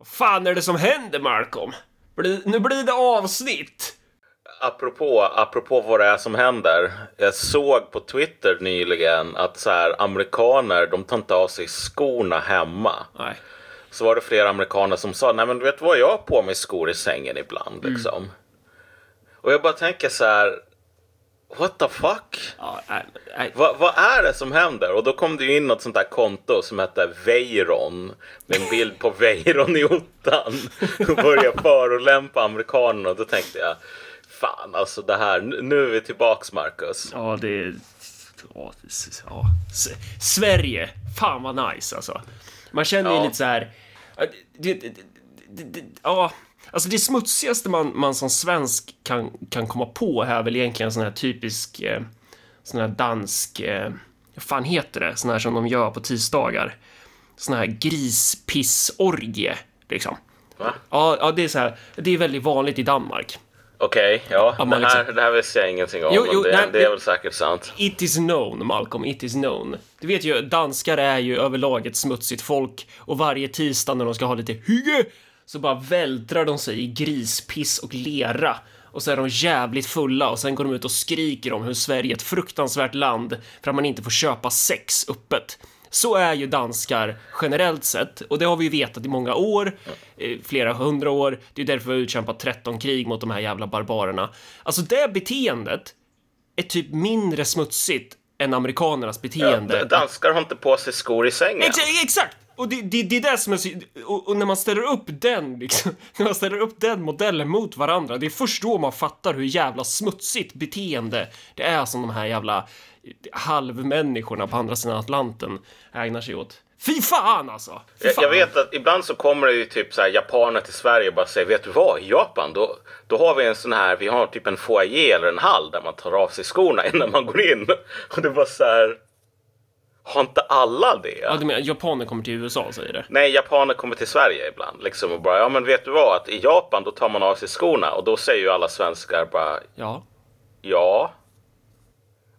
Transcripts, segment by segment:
Vad fan är det som händer, Malcolm? Nu blir det avsnitt! Apropå, apropå vad det är som händer. Jag såg på Twitter nyligen att så här, amerikaner, de tar inte av sig skorna hemma. Nej. Så var det flera amerikaner som sa, nej men du vet vad, jag har på mig skor i sängen ibland liksom. Och jag bara tänker så här, what the fuck? Ja, nej, nej. Vad, är det som händer? Och då kom det ju in något sånt där konto som hette Veyron. Med en bild på Veyron i ottan. Och började förolämpa amerikanerna. Och då tänkte jag, fan alltså det här, nu- är vi tillbaks Marcus. Ja, det är... Ja, Sverige! Fan vad nice alltså. Man känner ju Ja. lite så här... ja, Alltså det smutsigaste man, man som svensk kan, kan komma på är väl egentligen en sån här typisk... Eh, sån här dansk... Eh, vad fan heter det? Sån här som de gör på tisdagar. Sån här grispissorgie, liksom. Va? Ja, ja, det är så här. Det är väldigt vanligt i Danmark. Okej, ja. Ja, det, här, liksom- det här visste jag ingenting om. Jo, men jo, det, nej, det är väl säkert sant. It is known, Malcolm, it is known. Du vet ju, danskar är ju överlag ett smutsigt folk och varje tisdag när de ska ha lite hygge så bara vältrar de sig i grispiss och lera och så är de jävligt fulla och sen går de ut och skriker om hur Sverige är ett fruktansvärt land för att man inte får köpa sex öppet. Så är ju danskar generellt sett och det har vi ju vetat i många år, eh, flera hundra år. Det är därför vi har utkämpat 13 krig mot de här jävla barbarerna. Alltså det beteendet är typ mindre smutsigt än amerikanernas beteende. Danskar har inte på sig skor i sängen. Ex exakt! Och det, det, det är det som är så, och, och när man ställer upp den liksom, när man ställer upp den modellen mot varandra, det är först då man fattar hur jävla smutsigt beteende det är som de här jävla halvmänniskorna på andra sidan Atlanten ägnar sig åt. Fy fan alltså! Fy Jag, fan. jag vet att ibland så kommer det ju typ så här japaner till Sverige och bara säger vet du vad, i Japan då, då har vi en sån här, vi har typ en foyer eller en hall där man tar av sig skorna innan man går in. Och det var så här, har inte alla det? Ja, du menar, japaner kommer till USA och säger det? Nej, japaner kommer till Sverige ibland liksom och bara, ja men vet du vad, att i Japan då tar man av sig skorna och då säger ju alla svenskar bara, Ja. ja.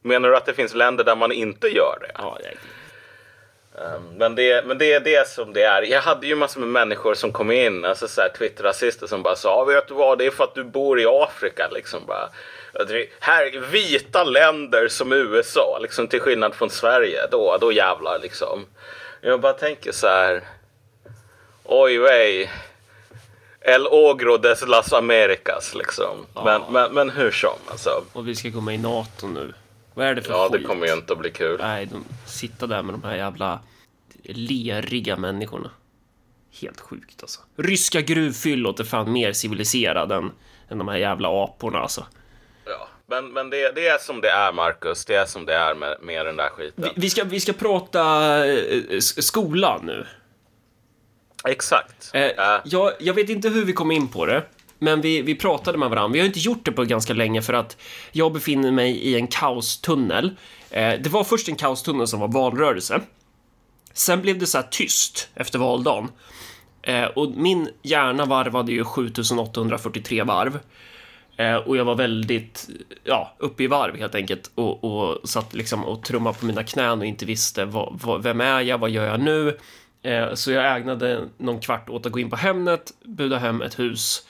Menar du att det finns länder där man inte gör det? Ja, jag... Men det, men det är det som det är. Jag hade ju massor med människor som kom in, alltså så här Twitter-rasister som bara sa, vet du vad, det är för att du bor i Afrika liksom bara. Det- Här, vita länder som USA, liksom till skillnad från Sverige, då, då jävlar liksom. Jag bara tänker så här, oj vej. El Ogro des las Americas liksom. Men, men, men hur som alltså. Och vi ska gå med i NATO nu. Vad är det för Ja, det skit? kommer ju inte att bli kul. Nej, de sitta där med de här jävla leriga människorna. Helt sjukt alltså. Ryska gruvfyllot är fan mer civiliserad än, än de här jävla aporna alltså. Men, men det, det är som det är Marcus, det är som det är med, med den där skiten. Vi, vi, ska, vi ska prata eh, skolan nu. Exakt. Eh, Ja. jag, jag vet inte hur vi kom in på det, men vi, vi pratade med varandra. Vi har inte gjort det på ganska länge för att jag befinner mig i en kaostunnel. Eh, det var först en kaostunnel som var valrörelse. Sen blev det så här tyst efter valdagen. Eh, och min hjärna varvade ju 7843 varv. Eh, och jag var väldigt, ja, uppe i varv helt enkelt. Och, och satt liksom och trummade på mina knän och inte visste vad, vad, vem är jag, vad gör jag nu? Eh, så jag ägnade någon kvart åt att gå in på Hemnet, buda hem ett hus.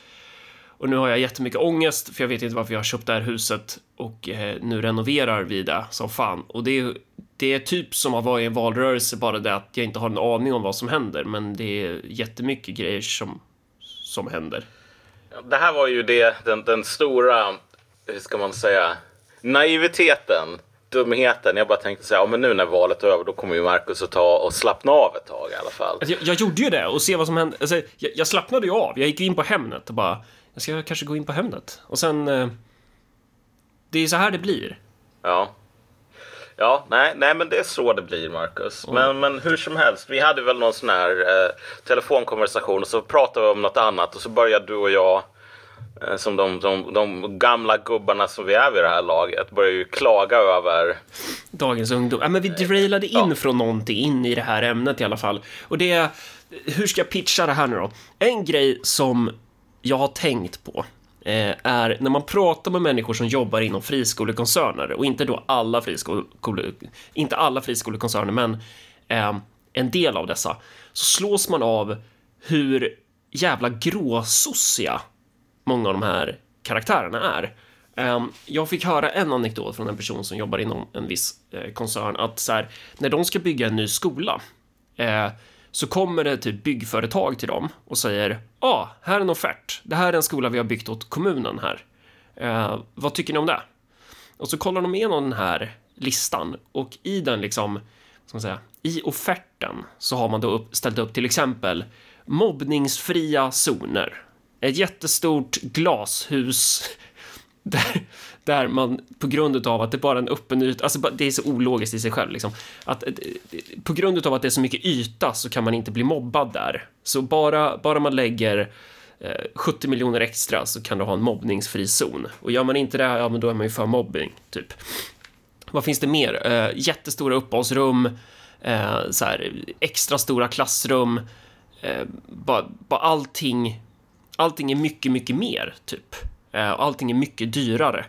Och nu har jag jättemycket ångest för jag vet inte varför jag har köpt det här huset och eh, nu renoverar vi det som fan. Och det är, det är typ som att vara i en valrörelse, bara det att jag inte har en aning om vad som händer. Men det är jättemycket grejer som, som händer. Det här var ju det, den, den stora, hur ska man säga, naiviteten, dumheten. Jag bara tänkte säga, ja men nu när valet är över då kommer ju Marcus att ta och slappna av ett tag i alla fall. Alltså, jag, jag gjorde ju det och se vad som hände. Alltså, jag, jag slappnade ju av. Jag gick in på Hemnet och bara, jag ska kanske gå in på Hemnet. Och sen, eh, det är så här det blir. Ja. Ja, nej, nej men det är så det blir Marcus. Men, men hur som helst, vi hade väl någon sån här eh, telefonkonversation och så pratade vi om något annat och så började du och jag eh, som de, de, de gamla gubbarna som vi är vid det här laget, började ju klaga över Dagens ungdom. Ja, men vi derailade in från någonting in i det här ämnet i alla fall. Och det är, hur ska jag pitcha det här nu då? En grej som jag har tänkt på Eh, är när man pratar med människor som jobbar inom friskolekoncerner och inte då alla friskole, inte alla friskolekoncerner, men eh, en del av dessa, så slås man av hur jävla gråsossiga många av de här karaktärerna är. Ehm, jag fick höra en anekdot från en person som jobbar inom en viss eh, koncern att så här, när de ska bygga en ny skola eh, så kommer det typ byggföretag till dem och säger ja, ah, här är en offert. Det här är en skola vi har byggt åt kommunen här. Eh, vad tycker ni om det? Och så kollar de igenom den här listan och i den liksom, ska man säga, i offerten så har man då upp, ställt upp till exempel mobbningsfria zoner. Ett jättestort glashus där, där man på grund av att det bara är en öppen yta, alltså det är så ologiskt i sig själv liksom, att eh, på grund av att det är så mycket yta så kan man inte bli mobbad där. Så bara, bara man lägger eh, 70 miljoner extra så kan du ha en mobbningsfri zon. Och gör man inte det, ja men då är man ju för mobbing, typ. Vad finns det mer? Eh, jättestora uppehållsrum, så här, extra stora klassrum, bara, bara allting, allting är mycket, mycket mer, typ. Allting är mycket dyrare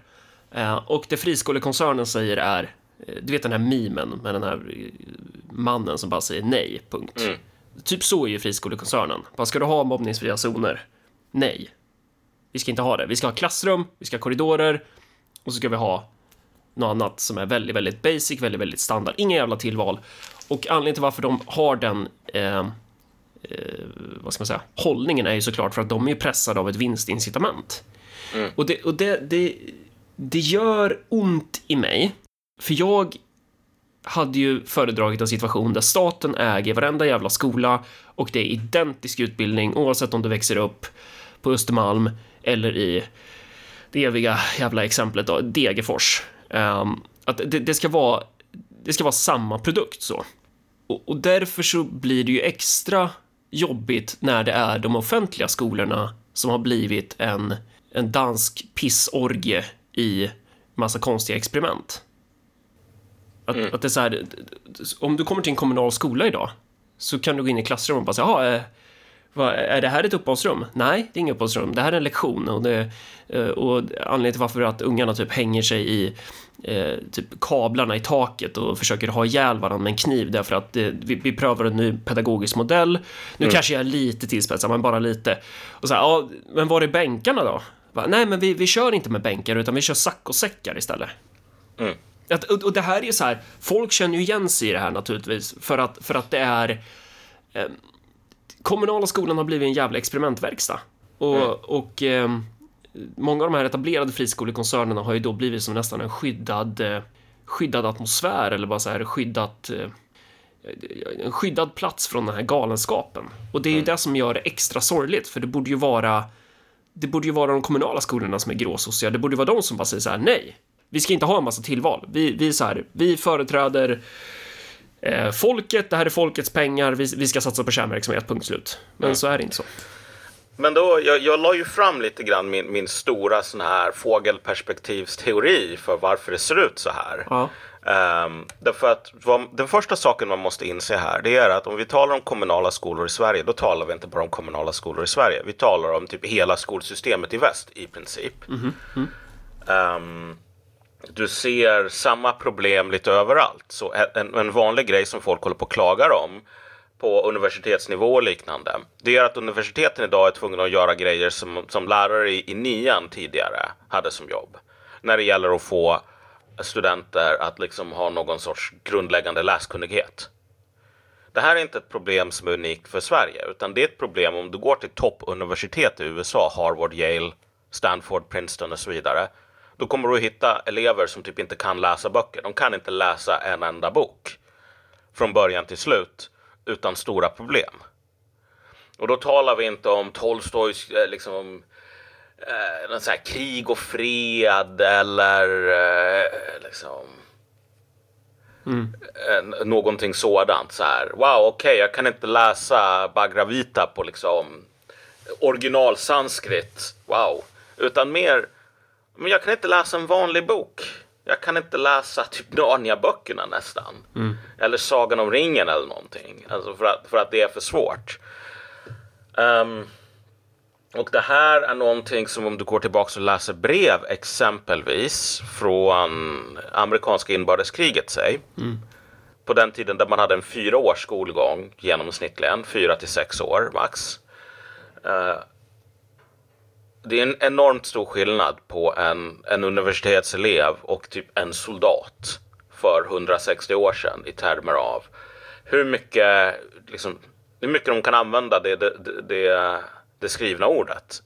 och det friskolekoncernen säger är, du vet den här memen med den här mannen som bara säger nej, punkt. Mm. Typ så är ju friskolekoncernen. Bara, ska du ha mobbningsfria zoner? Nej. Vi ska inte ha det. Vi ska ha klassrum, vi ska ha korridorer och så ska vi ha något annat som är väldigt, väldigt basic, väldigt, väldigt standard. Inga jävla tillval. Och anledningen till varför de har den eh, eh, vad ska man säga, hållningen är ju såklart för att de är pressade av ett vinstincitament. Mm. Och, det, och det, det, det gör ont i mig, för jag hade ju föredragit en situation där staten äger varenda jävla skola och det är identisk utbildning oavsett om du växer upp på Östermalm eller i det eviga jävla exemplet då, Degerfors. Um, att det, det, ska vara, det ska vara samma produkt så. Och, och därför så blir det ju extra jobbigt när det är de offentliga skolorna som har blivit en, en dansk pissorgie i massa konstiga experiment. Att, mm. att det är så här, om du kommer till en kommunal skola idag så kan du gå in i klassrummet och bara säga, jaha, eh, vad, är det här ett uppehållsrum? Nej, det är inget uppehållsrum. Det här är en lektion och, det, eh, och anledningen till varför att ungarna typ hänger sig i eh, typ kablarna i taket och försöker ha ihjäl varandra med en kniv därför att det, vi, vi prövar en ny pedagogisk modell. Nu mm. kanske jag är lite tillspetsad, men bara lite. Och så här, ja, men var är bänkarna då? Bara, Nej, men vi, vi kör inte med bänkar utan vi kör saccosäckar istället. Mm. Att, och, och det här är ju så här, folk känner ju igen sig i det här naturligtvis för att, för att det är eh, kommunala skolan har blivit en jävla experimentverkstad. Och, mm. och eh, många av de här etablerade friskolekoncernerna har ju då blivit som nästan en skyddad, eh, skyddad atmosfär eller bara så här skyddat eh, en skyddad plats från den här galenskapen. Och det är ju mm. det som gör det extra sorgligt, för det borde ju vara det borde ju vara de kommunala skolorna som är gråsossiga. Det borde vara de som bara säger så här, nej, vi ska inte ha en massa tillval. Vi, vi, så här, vi företräder eh, folket, det här är folkets pengar, vi, vi ska satsa på kärnverksamhet, punkt slut. Men mm. så är det inte så. Men då, jag, jag la ju fram lite grann min, min stora sån här fågelperspektivsteori för varför det ser ut så här. Ja. Um, därför att vad, den första saken man måste inse här det är att om vi talar om kommunala skolor i Sverige då talar vi inte bara om kommunala skolor i Sverige. Vi talar om typ hela skolsystemet i väst i princip. Mm -hmm. um, du ser samma problem lite överallt. Så en, en vanlig grej som folk håller på och klagar om på universitetsnivå och liknande. Det är att universiteten idag är tvungna att göra grejer som, som lärare i, i nian tidigare hade som jobb. När det gäller att få studenter att liksom ha någon sorts grundläggande läskunnighet. Det här är inte ett problem som är unikt för Sverige, utan det är ett problem om du går till toppuniversitet i USA, Harvard, Yale, Stanford, Princeton och så vidare då kommer du hitta elever som typ inte kan läsa böcker. De kan inte läsa en enda bok från början till slut utan stora problem. Och då talar vi inte om Tolstojs eh, liksom, eh, så här, krig och fred eller eh, liksom, mm. eh, någonting sådant. Så här, wow, okej, okay, jag kan inte läsa Bhagravita på liksom original sanskrit. Wow. Utan mer men jag kan inte läsa en vanlig bok. Jag kan inte läsa typ Narnia-böckerna nästan. Mm. Eller Sagan om ringen eller någonting. Alltså för att, för att det är för svårt. Um, och det här är någonting som om du går tillbaka och läser brev exempelvis från amerikanska inbördeskriget säg. Mm. På den tiden där man hade en fyra års skolgång genomsnittligen, fyra till sex år max. Uh, det är en enormt stor skillnad på en, en universitetselev och typ en soldat för 160 år sedan i termer av hur mycket, liksom, hur mycket de kan använda det, det, det, det skrivna ordet.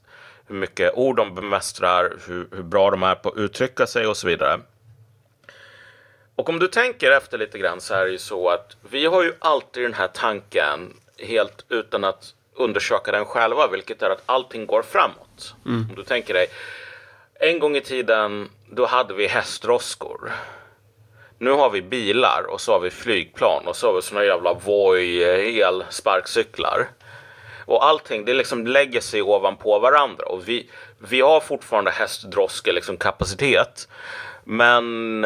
Hur mycket ord de bemästrar, hur, hur bra de är på att uttrycka sig och så vidare. Och om du tänker efter lite grann så är det ju så att vi har ju alltid den här tanken helt utan att undersöka den själva, vilket är att allting går framåt. Mm. Om du tänker dig, en gång i tiden då hade vi hästdroskor. Nu har vi bilar och så har vi flygplan och så har vi såna jävla Voi elsparkcyklar. Och allting det liksom lägger sig ovanpå varandra och vi, vi har fortfarande hästdroske liksom kapacitet. Men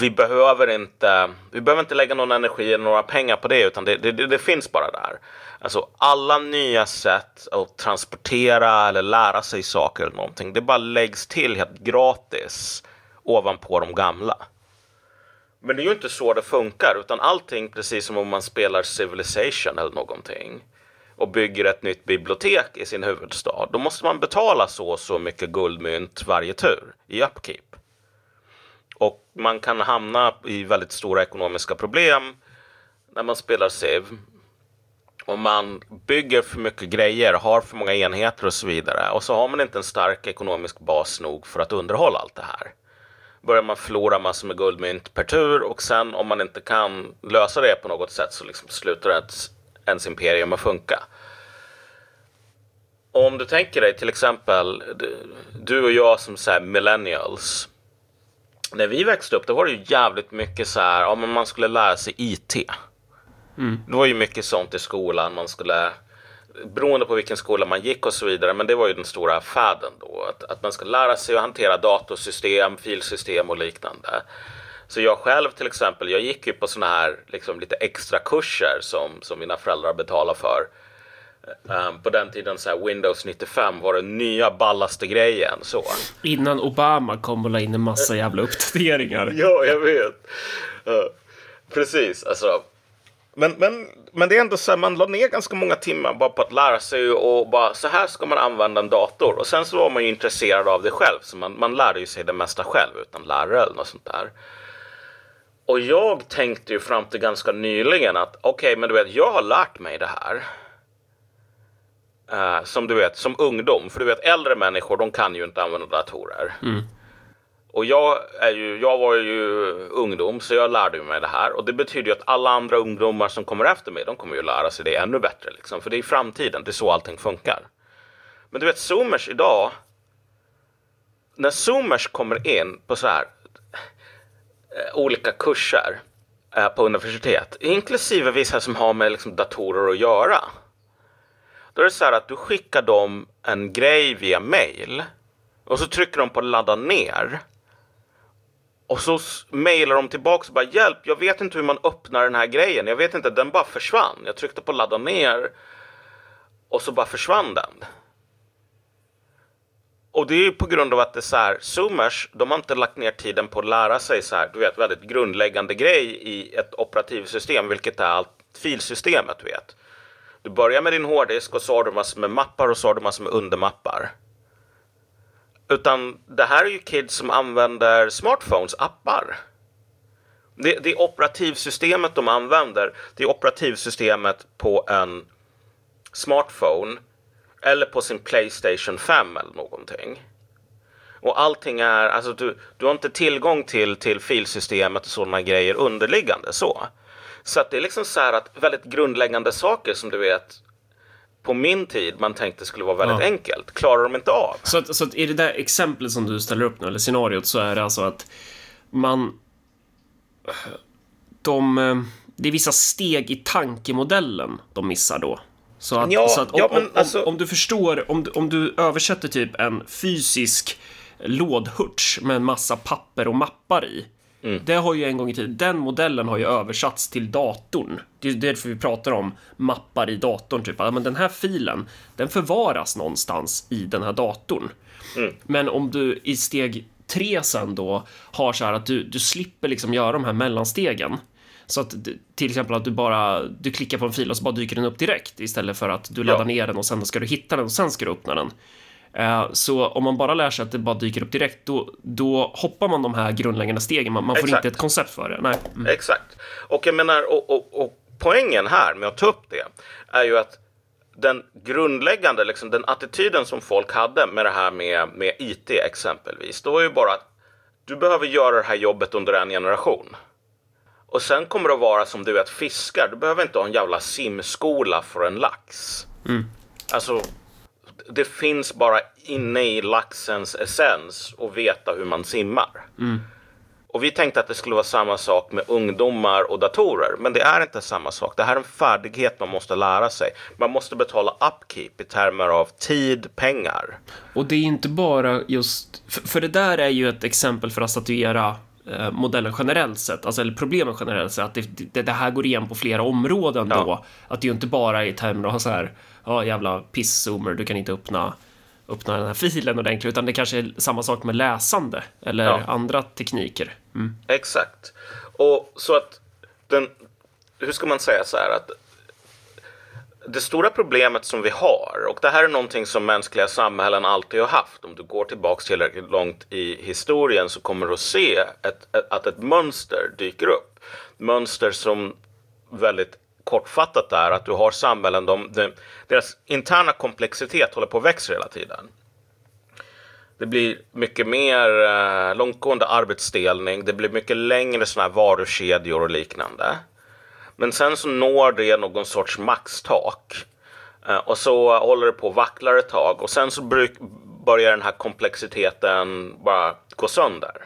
vi behöver inte, vi behöver inte lägga någon energi eller några pengar på det utan det, det, det finns bara där. Alltså alla nya sätt att transportera eller lära sig saker eller någonting, det bara läggs till helt gratis ovanpå de gamla. Men det är ju inte så det funkar, utan allting precis som om man spelar Civilization eller någonting och bygger ett nytt bibliotek i sin huvudstad. Då måste man betala så och så mycket guldmynt varje tur i upkeep. Och man kan hamna i väldigt stora ekonomiska problem när man spelar SIV. Om man bygger för mycket grejer, har för många enheter och så vidare och så har man inte en stark ekonomisk bas nog för att underhålla allt det här börjar man förlora massor med guldmynt per tur och sen om man inte kan lösa det på något sätt så liksom slutar ens, ens imperium att funka. Om du tänker dig till exempel du och jag som så millennials. När vi växte upp då var det ju jävligt mycket så här, ja men man skulle lära sig IT. Mm. Det var ju mycket sånt i skolan, man skulle beroende på vilken skola man gick och så vidare. Men det var ju den stora fäden då. Att, att man ska lära sig att hantera datorsystem, filsystem och liknande. Så jag själv till exempel, jag gick ju på sådana här liksom, lite extra kurser som, som mina föräldrar betalade för. Um, på den tiden så här, Windows 95 var den nya ballaste grejen. Så. Innan Obama kom och la in en massa jävla uppdateringar. ja, jag vet. Uh, precis, alltså men, men, men det är ändå så här, man la ner ganska många timmar bara på att lära sig och bara så här ska man använda en dator. Och sen så var man ju intresserad av det själv, så man, man lärde ju sig det mesta själv utan lärare eller något sånt där. Och jag tänkte ju fram till ganska nyligen att okej, okay, men du vet, jag har lärt mig det här. Uh, som du vet, som ungdom. För du vet, äldre människor, de kan ju inte använda datorer. Mm. Och jag, är ju, jag var ju ungdom så jag lärde mig det här och det betyder ju att alla andra ungdomar som kommer efter mig de kommer ju lära sig det ännu bättre liksom. För det är framtiden, det är så allting funkar. Men du vet zoomers idag. När zoomers kommer in på så här Eh, olika kurser eh, på universitet, inklusive vissa som har med liksom, datorer att göra. Då är det så här att du skickar dem en grej via mail och så trycker de på ladda ner och så mejlar de tillbaka och bara hjälp, jag vet inte hur man öppnar den här grejen. Jag vet inte, den bara försvann. Jag tryckte på ladda ner och så bara försvann den. Och det är på grund av att det är så här, Zoomers, de har inte lagt ner tiden på att lära sig så här, du vet, väldigt grundläggande grej i ett operativsystem, vilket är allt filsystemet, du vet. Du börjar med din hårddisk och så har du massor med mappar och så har du massor med undermappar. Utan det här är ju kids som använder smartphones appar. Det, det operativsystemet de använder, det är operativsystemet på en smartphone eller på sin Playstation 5 eller någonting. Och allting är, alltså du, du har inte tillgång till, till filsystemet och sådana grejer underliggande så. Så att det är liksom så här att väldigt grundläggande saker som du vet på min tid man tänkte skulle vara väldigt ja. enkelt, klarar de inte av. Så, att, så att i det där exemplet som du ställer upp nu, eller scenariot, så är det alltså att man... De... Det är vissa steg i tankemodellen de missar då. Så att, ja, så att om, ja, men, alltså... om, om, du förstår, om, om du översätter typ en fysisk lådhurts med en massa papper och mappar i Mm. Det har ju en gång i tiden, den modellen har ju översatts till datorn. Det är därför vi pratar om mappar i datorn, typ. men den här filen, den förvaras någonstans i den här datorn. Mm. Men om du i steg tre sen då har så här att du, du slipper liksom göra de här mellanstegen. Så att till exempel att du bara du klickar på en fil och så bara dyker den upp direkt istället för att du laddar Ja. ner den och sen ska du hitta den och sen ska du öppna den. Eh, Så om man bara lär sig att det bara dyker upp direkt, då, då hoppar man de här grundläggande stegen. Man, man får inte ett koncept för det. Nej. Mm. Exakt. Och jag menar, och, och, och poängen här med att ta upp det är ju att den grundläggande, liksom, den attityden som folk hade med det här med, med IT exempelvis, då är ju bara att du behöver göra det här jobbet under en generation. Och sen kommer det att vara som du vet fiskar. Du behöver inte ha en jävla simskola för en lax. Alltså, det finns bara inne i laxens essens att veta hur man simmar. Och vi tänkte att det skulle vara samma sak med ungdomar och datorer. Men det är inte samma sak. Det här är en färdighet man måste lära sig. Man måste betala upkeep i termer av tid, pengar. Och det är inte bara just, för, för det där är ju ett exempel för att statuera modellen generellt sett, alltså eller problemen generellt sett, att det, det, det här går igen på flera områden Ja. då. Att det ju inte bara är i termer av så här, ja jävla piss-zoomer, du kan inte öppna öppna den här filen ordentligt, utan det kanske är samma sak med läsande eller Ja. andra tekniker. Mm. Exakt. Och så att den, hur ska man säga så här att det stora problemet som vi har, och det här är någonting som mänskliga samhällen alltid har haft. Om du går tillbaks tillräckligt långt i historien så kommer du att se ett, ett, att ett mönster dyker upp. Mönster som väldigt kortfattat är att du har samhällen, de, de, deras interna komplexitet håller på att växa hela tiden. Det blir mycket mer eh, långtgående arbetsdelning. Det blir mycket längre såna här varukedjor och liknande. Men sen så når det någon sorts maxtak. Eh, och så håller det på och vacklar ett tag. Och sen så börjar den här komplexiteten bara gå sönder.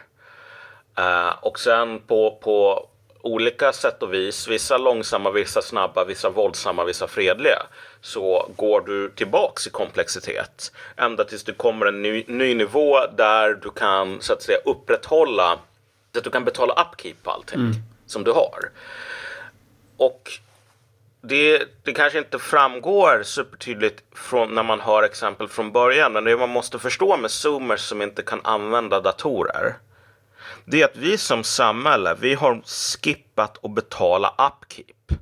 Eh, och sen på, på olika sätt och vis, vissa långsamma, vissa snabba, vissa våldsamma, vissa fredliga, så går du tillbaks i komplexitet. Ända tills du kommer en ny, ny nivå där du kan så att säga upprätthålla, så att du kan betala upkeep på allting som du har. Och det, det kanske inte framgår supertydligt från när man hör exempel från början, men det man måste förstå med zoomers som inte kan använda datorer, det är att vi som samhälle, vi har skippat att betala upkeep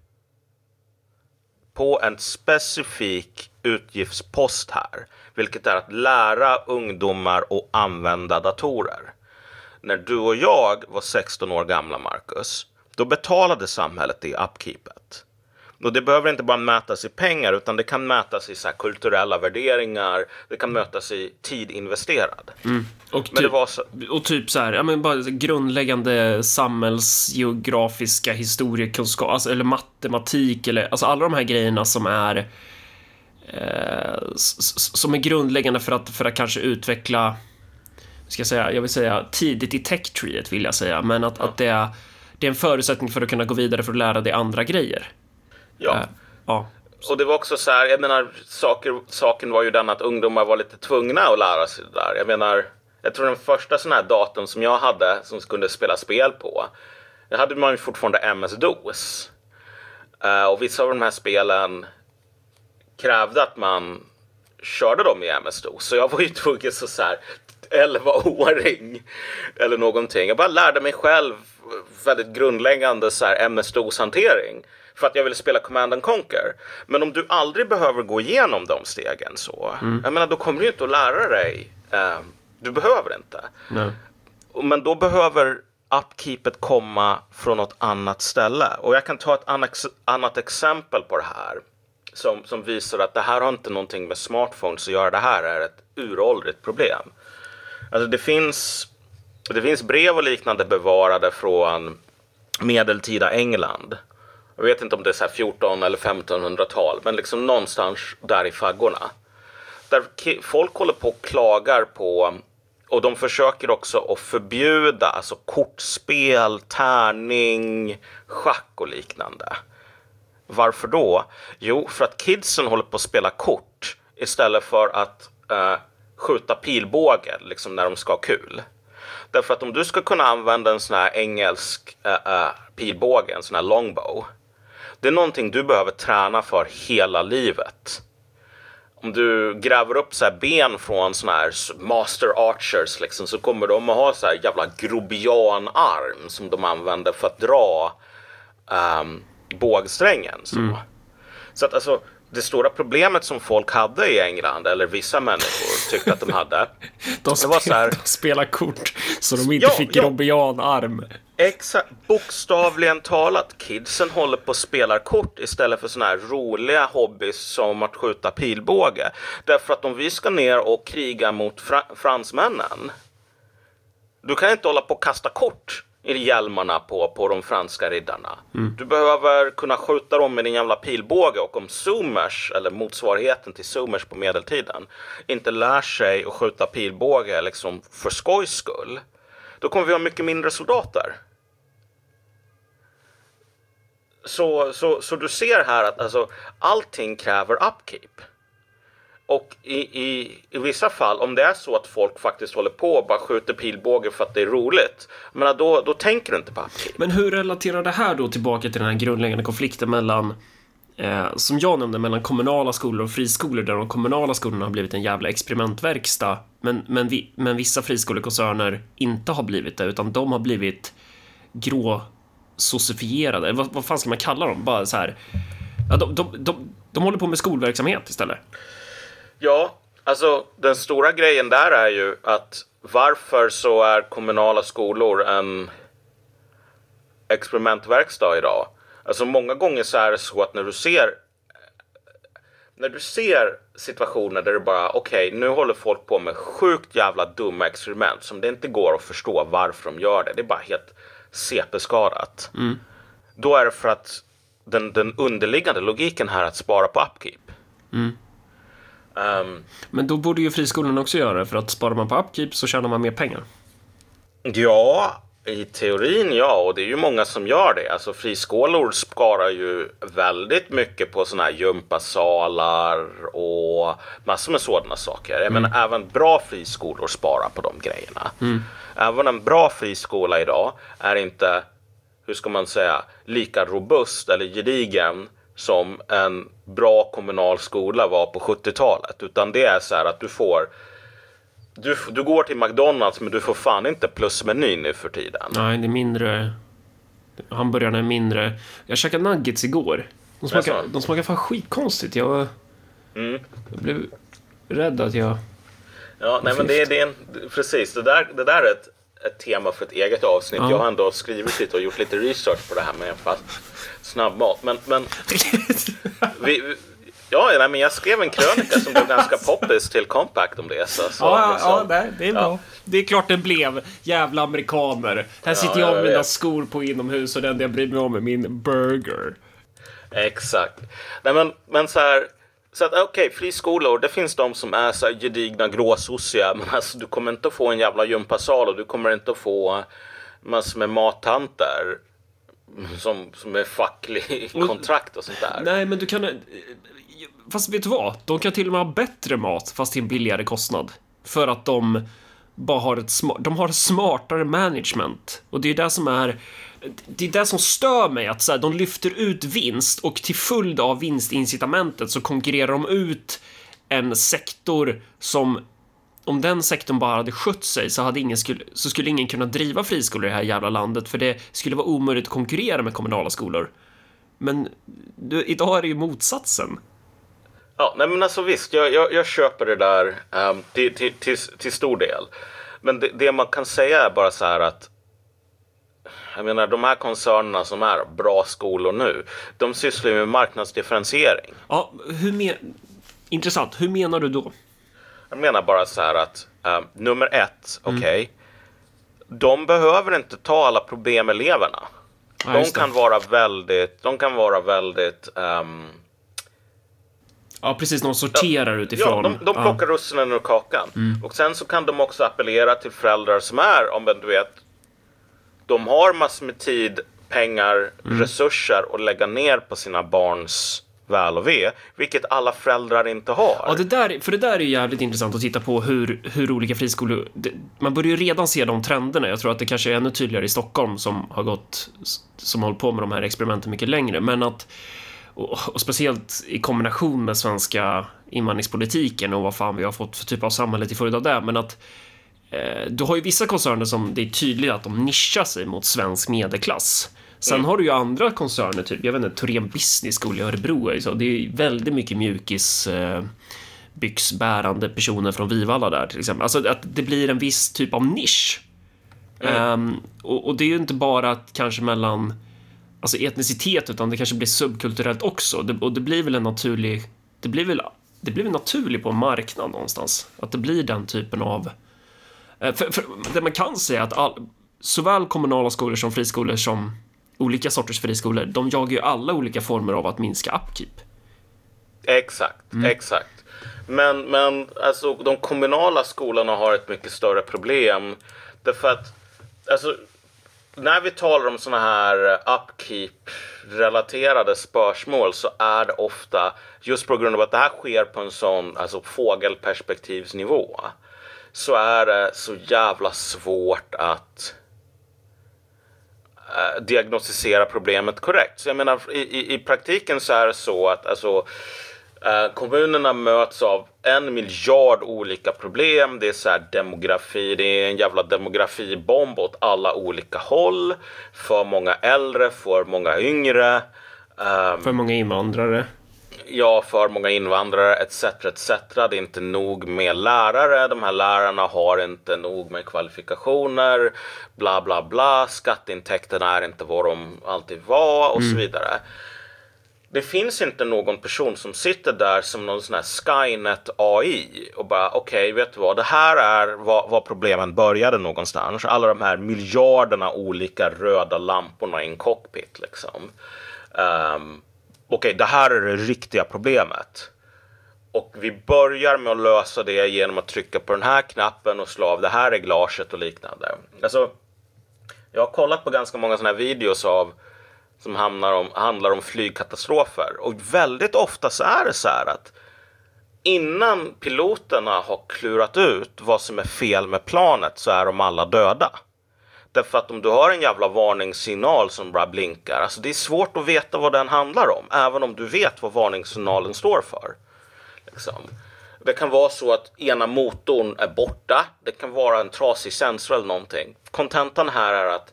på en specifik utgiftspost här, vilket är att lära ungdomar att använda datorer. När du och jag var 16 år gamla, Marcus, då betalade samhället det upkeepet. Och det behöver inte bara mätas i pengar, utan det kan mätas i så här kulturella värderingar, det kan mätas i tid investerad. Och, Men det typ, så, och typ så här, ja men bara grundläggande samhällsgeografiska historiekunskap, alltså, eller matematik eller alltså alla de här grejerna som är eh, som är grundläggande för att, för att kanske utveckla ska jag säga, jag vill säga tidigt i tech-treet vill jag säga, men att, att det, är, det är en förutsättning för att kunna gå vidare för att lära dig andra grejer. ja. Eh, ja. Och det var också så här, jag menar, saker, saken var ju den att ungdomar var lite tvungna att lära sig det där. Jag menar, jag tror den första sån här datorn som jag hade som kunde spela spel på, det hade man ju fortfarande MS-DOS. Eh, och vissa av de här spelen krävde att man körde dem i MS-DOS. Så jag var ju tvungen så, så här 11-åring eller någonting. Jag bara lärde mig själv väldigt grundläggande så här MS-DOS-hantering för att jag ville spela Command and Conquer. Men om du aldrig behöver gå igenom de stegen så, jag menar då kommer du inte att lära dig. Eh, du behöver inte. Nej. Men då behöver upkeepet komma från något annat ställe. Och jag kan ta ett annat, annat exempel på det här. Som, som visar att det här har inte någonting med smartphones att göra. Det här är ett uråldrigt problem. Alltså det finns, det finns brev och liknande bevarade från medeltida England. Jag vet inte om det är så här 14 eller 1500-tal, men liksom någonstans där i faggorna. Där folk håller på och klagar på och de försöker också att förbjuda alltså kortspel, tärning, schack och liknande. Varför då? Jo, för att kidsen håller på att spela kort istället för att eh, skjuta pilbåge liksom när de ska ha kul. Därför att om du ska kunna använda en sån här engelsk eh, eh, pilbåge, en sån här longbow. Det är någonting du behöver träna för hela livet. Om du gräver upp så här ben från såna här master archers liksom, så kommer de att ha så här jävla grobianarm som de använder för att dra um, bågsträngen. Så. Mm. så att alltså det stora problemet som folk hade i England, eller vissa människor tyckte att de hade. De, var så här, de spelar kort så de inte Ja, fick ja. Robbian-arm. Exakt, bokstavligen talat. Kidsen håller på att spela kort istället för såna här roliga hobbys som att skjuta pilbåge. Därför att om vi ska ner och kriga mot fra- fransmännen. Du kan inte hålla på och kasta kort hjälmarna på, på de franska riddarna. Du behöver kunna skjuta dem med din jävla pilbåge och om Zoomers, eller motsvarigheten till Zoomers på medeltiden, inte lär sig att skjuta pilbåge liksom för skojs skull. Då kommer vi ha mycket mindre soldater. Så, så, så du ser här att alltså, allting kräver upkeep. Och i, i, i vissa fall, om det är så att folk faktiskt håller på och bara skjuter pilbåge för att det är roligt, men då, då tänker du inte på upkeep. Men hur relaterar det här då tillbaka till den här grundläggande konflikten mellan Eh, som jag nämnde, mellan kommunala skolor och friskolor där de kommunala skolorna har blivit en jävla experimentverkstad men, men, vi, men vissa friskolekoncerner inte har blivit det utan de har blivit gråsocifierade. Vad, vad fan ska man kalla dem? Bara så här. Ja, de, de, de, de håller på med skolverksamhet istället. Ja, alltså den stora grejen där är ju att varför så är kommunala skolor en experimentverkstad idag? Alltså många gånger så är det så att när du ser när du ser situationer där det bara okej, nu håller folk på med sjukt jävla dumma experiment som det inte går att förstå varför de gör det. Det är bara helt CP-skadat. Då är det för att den, den underliggande logiken här är att spara på upkeep. Ehm, Men då borde ju friskolorna också göra det för att sparar man på upkeep så tjänar man mer pengar. Ja, i teorin ja, och det är ju många som gör det. Alltså friskolor sparar ju väldigt mycket på sådana här gympasalar och massor med sådana saker. Jag menar även bra friskolor sparar på de grejerna. Även en bra friskola idag är inte, hur ska man säga, lika robust eller gedigen som en bra kommunal skola var på 70-talet. Utan det är så här att du får du, du går till McDonalds men du får fan inte plusmeny nu för tiden. Nej, det är mindre... Hamburgarna är mindre. Jag käkade nuggets igår. De smakar, de smakar fan skitkonstigt. Jag, Mm. jag blev rädd att jag... Ja, nej men det är, det är en, precis, det där, det där är ett, ett tema för ett eget avsnitt. Ja. Jag har ändå skrivit lite och gjort lite research på det här med fast snabbmat. Men, men vi, vi, ja, nej, men jag skrev en krönika som blev ganska poppis till Compact om det. Så, så Ja, ja, liksom. ja det, det är bra. Ja. Det är klart det blev. Jävla amerikaner. Här sitter jag med mina vet. skor på inomhus och enda jag bryr mig om är min burger. Exakt. Nej, men, men så här. Så att okej, friskolor, det finns de som är så här gedigna gråsossiga, men alltså du kommer inte att få en jävla gympasal och du kommer inte att få massor med mattanter som, som är facklig kontrakt och sånt där. Nej, men du kan... eh, Fast vet du vad? De kan till och med ha bättre mat fast till en billigare kostnad. För att de bara har ett smart, de har smartare management. Och det är det som är det är det som stör mig, att så här, de lyfter ut vinst och till följd av vinstincitamentet så konkurrerar de ut en sektor som om den sektorn bara hade skött sig så, hade ingen skulle, så skulle ingen kunna driva friskolor i det här jävla landet för det skulle vara omöjligt att konkurrera med kommunala skolor. Men du, idag är det ju motsatsen. Ja, nej men alltså visst, jag, jag, jag köper det där ehm, till, till, till, till stor del. Men det, det man kan säga är bara så här att jag menar de här koncernerna som är bra skolor nu, de sysslar ju med marknadsdifferentiering. Ja, hur men... Intressant. Hur menar du då? Jag menar bara så här att ehm, nummer ett, okej, de behöver inte ta alla problem med eleverna. Ja, De just det. kan vara väldigt, de kan vara väldigt ehm, Ja, precis. De sorterar utifrån. Ja, de, de plockar russinen ur kakan. Och sen så kan de också appellera till föräldrar som är, om du vet, de har massor med tid, pengar, resurser att lägga ner på sina barns väl och ve, vilket alla föräldrar inte har. Ja, det där, för det där är ju jävligt intressant att titta på hur, hur olika friskolor... Det, man börjar ju redan se de trenderna. Jag tror att det kanske är ännu tydligare i Stockholm som har gått... Som har hållit på med de här experimenten mycket längre. Men att... Och, och speciellt i kombination med svenska invandringspolitiken och vad fan vi har fått för typ av samhälle till följd av det. Men att eh, du har ju vissa koncerner som det är tydligt att de nischar sig mot svensk medelklass. Sen har du ju andra koncerner, typ, jag vet inte, Thorén Business School i Örebro är så. Det är väldigt mycket mjukis eh, byxbärande personer från Vivalla där till exempel. Alltså att det blir en viss typ av nisch. Um, och, och, det är ju inte bara att kanske mellan alltså etnicitet, utan det kanske blir subkulturellt också. Det, och det blir väl en naturlig, det blir väl, det blir väl naturligt på en marknad någonstans. Att det blir den typen av, eh, för, för det man kan säga att all, såväl kommunala skolor som friskolor som olika sorters friskolor, de jagar ju alla olika former av att minska upkeep. Exakt, mm. exakt. Men, men alltså, de kommunala skolorna har ett mycket större problem. Därför att alltså, när vi talar om sådana här upkeep-relaterade spörsmål så är det ofta just på grund av att det här sker på en sån alltså, fågelperspektivsnivå så är det så jävla svårt att Eh, diagnostisera problemet korrekt. Så jag menar, i, i, i praktiken så är det så att alltså, Eh, kommunerna möts av en miljard olika problem. Det är så demografi, det är en jävla demografibomb åt alla olika håll. För många äldre, för många yngre. Um, för många invandrare. Ja, för många invandrare etc. etc. Det är inte nog med lärare. De här lärarna har inte nog med kvalifikationer. Bla, bla, bla. Skatteintäkterna är inte vad de alltid var och mm. så vidare det finns inte någon person som sitter där som någon sån här Skynet AI och bara okej, okay, vet du vad, det här är var, var problemen började någonstans. Alla de här miljarderna olika röda lamporna i en cockpit liksom. Um, okej, okay, det här är det riktiga problemet. Och vi börjar med att lösa det genom att trycka på den här knappen och slå av det här reglaget och liknande. Alltså, jag har kollat på ganska många sådana här videos av som handlar om, handlar om flygkatastrofer. Och väldigt ofta så är det så här att innan piloterna har klurat ut vad som är fel med planet så är de alla döda. Därför att om du har en jävla varningssignal som bara blinkar, alltså det är svårt att veta vad den handlar om, även om du vet vad varningssignalen står för. Liksom. Det kan vara så att ena motorn är borta, det kan vara en trasig sensor eller någonting. Kontentan här är att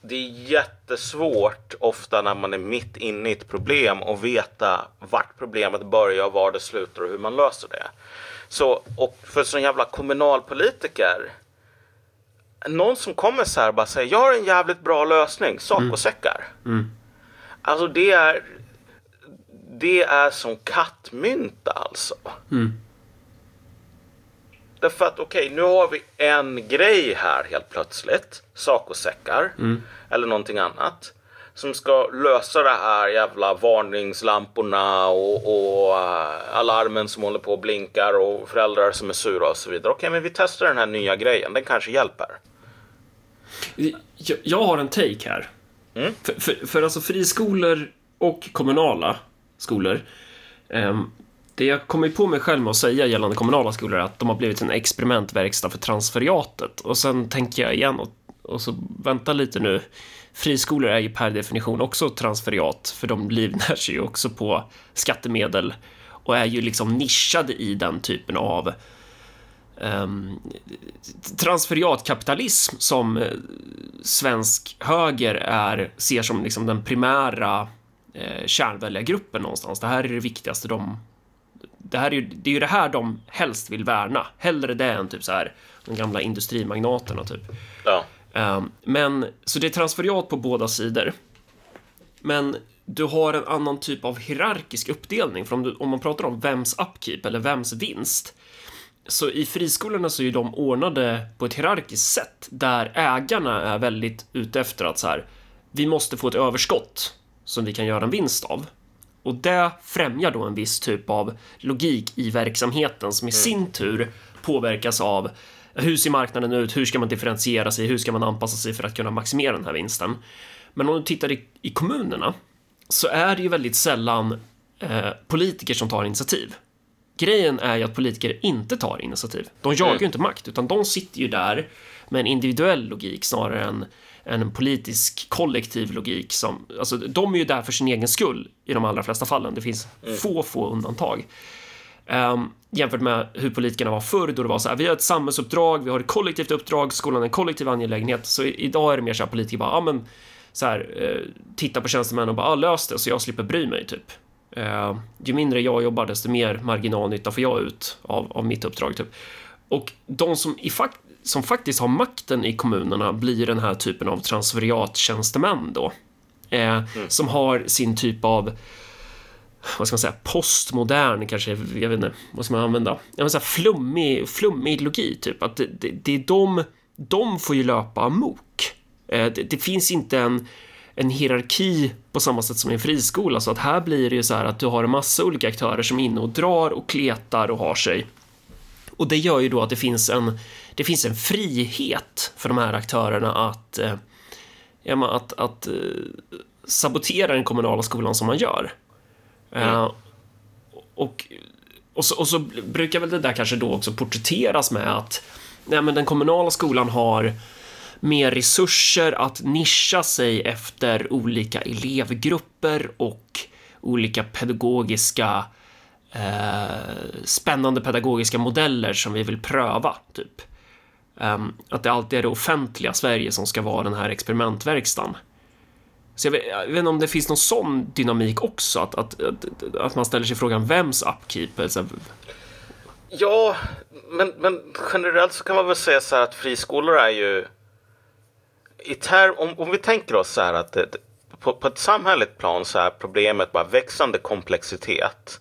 det är jättesvårt ofta när man är mitt inne i ett problem och veta vart problemet börjar, var det slutar och hur man löser det. Så, och för sån jävla kommunalpolitiker någon som kommer så här bara säger jag har en jävligt bra lösning, sacosäckar. Mm. Mm. Alltså det är det är som kattmynta alltså. Mm. Därför att okej, okay, nu har vi en grej här helt plötsligt. Sacosäckar. Mm. Eller någonting annat. Som ska lösa det här jävla varningslamporna och, och uh, alarmen som håller på och blinkar och föräldrar som är sura och så vidare. Okej, okay, men vi testar den här nya grejen. Den kanske hjälper. Jag, jag har en take här. Mm. För, för, för alltså friskolor och kommunala skolor um, det jag kommer på mig själv med att säga gällande kommunala skolor är att de har blivit en experimentverkstad för transferiatet. Och sen tänker jag igen och, och så vänta lite nu. Friskolor är ju per definition också transferiat, för de livnär sig ju också på skattemedel och är ju liksom nischade i den typen av transferiatkapitalism som eh, svensk höger är, ser som liksom den primära eh, kärnväljargruppen någonstans. Det här är det viktigaste de det, här är ju, det är ju det här de helst vill värna. Hellre det än typ så här de gamla industrimagnaterna typ. Ja. Um, men så det är transferiat på båda sidor. Men du har en annan typ av hierarkisk uppdelning. För om, du, om man pratar om vems upkeep eller vems vinst. Så i friskolorna så är de ordnade på ett hierarkiskt sätt där ägarna är väldigt ute efter att så här. Vi måste få ett överskott som vi kan göra en vinst av. Och det främjar då en viss typ av logik i verksamheten som i mm. sin tur påverkas av hur ser marknaden ut? Hur ska man differentiera sig? Hur ska man anpassa sig för att kunna maximera den här vinsten? Men om du tittar i, i kommunerna så är det ju väldigt sällan eh, politiker som tar initiativ. Grejen är ju att politiker inte tar initiativ. De jagar mm. ju inte makt, utan de sitter ju där med en individuell logik snarare än en politisk kollektiv logik som, alltså de är ju där för sin egen skull i de allra flesta fallen. Det finns mm. få, få undantag. Um, jämfört med hur politikerna var förr då det var så här, vi har ett samhällsuppdrag, vi har ett kollektivt uppdrag, skolan är en kollektiv angelägenhet. Så i, idag är det mer så här politiker bara, ja men så här, eh, titta på tjänstemän och bara ah, lös det så jag slipper bry mig typ. Eh, ju mindre jag jobbar desto mer marginalnytta får jag ut av, av mitt uppdrag typ. Och de som, i fakt som faktiskt har makten i kommunerna blir den här typen av transferiattjänstemän då. Eh, mm. Som har sin typ av vad ska man säga, postmodern kanske, jag vet inte, vad ska man använda? Jag vill säga flummig, flummig ideologi, typ. Att det, det, det är de, de får ju löpa amok. Eh, det, det, finns inte en, en hierarki på samma sätt som i en friskola, så att här blir det ju så här att du har en massa olika aktörer som är inne och drar och kletar och har sig. Och det gör ju då att det finns en, det finns en frihet för de här aktörerna att, eh, att, att eh, sabotera den kommunala skolan som man gör. Mm. Uh, och, och, så, och så brukar väl det där kanske då också porträtteras med att nej, men den kommunala skolan har mer resurser att nischa sig efter olika elevgrupper och olika pedagogiska eh, spännande pedagogiska modeller som vi vill pröva, typ. Um, att det alltid är det offentliga Sverige som ska vara den här experimentverkstaden. Så jag vet, jag vet, inte om det finns någon sån dynamik också, att, att, att, att man ställer sig frågan vems upkeep? Alltså... Ja, men, men generellt så kan man väl säga så här att friskolor är ju i ter, om, om vi tänker oss så här att det, på, på ett samhälleligt plan så är problemet bara växande komplexitet.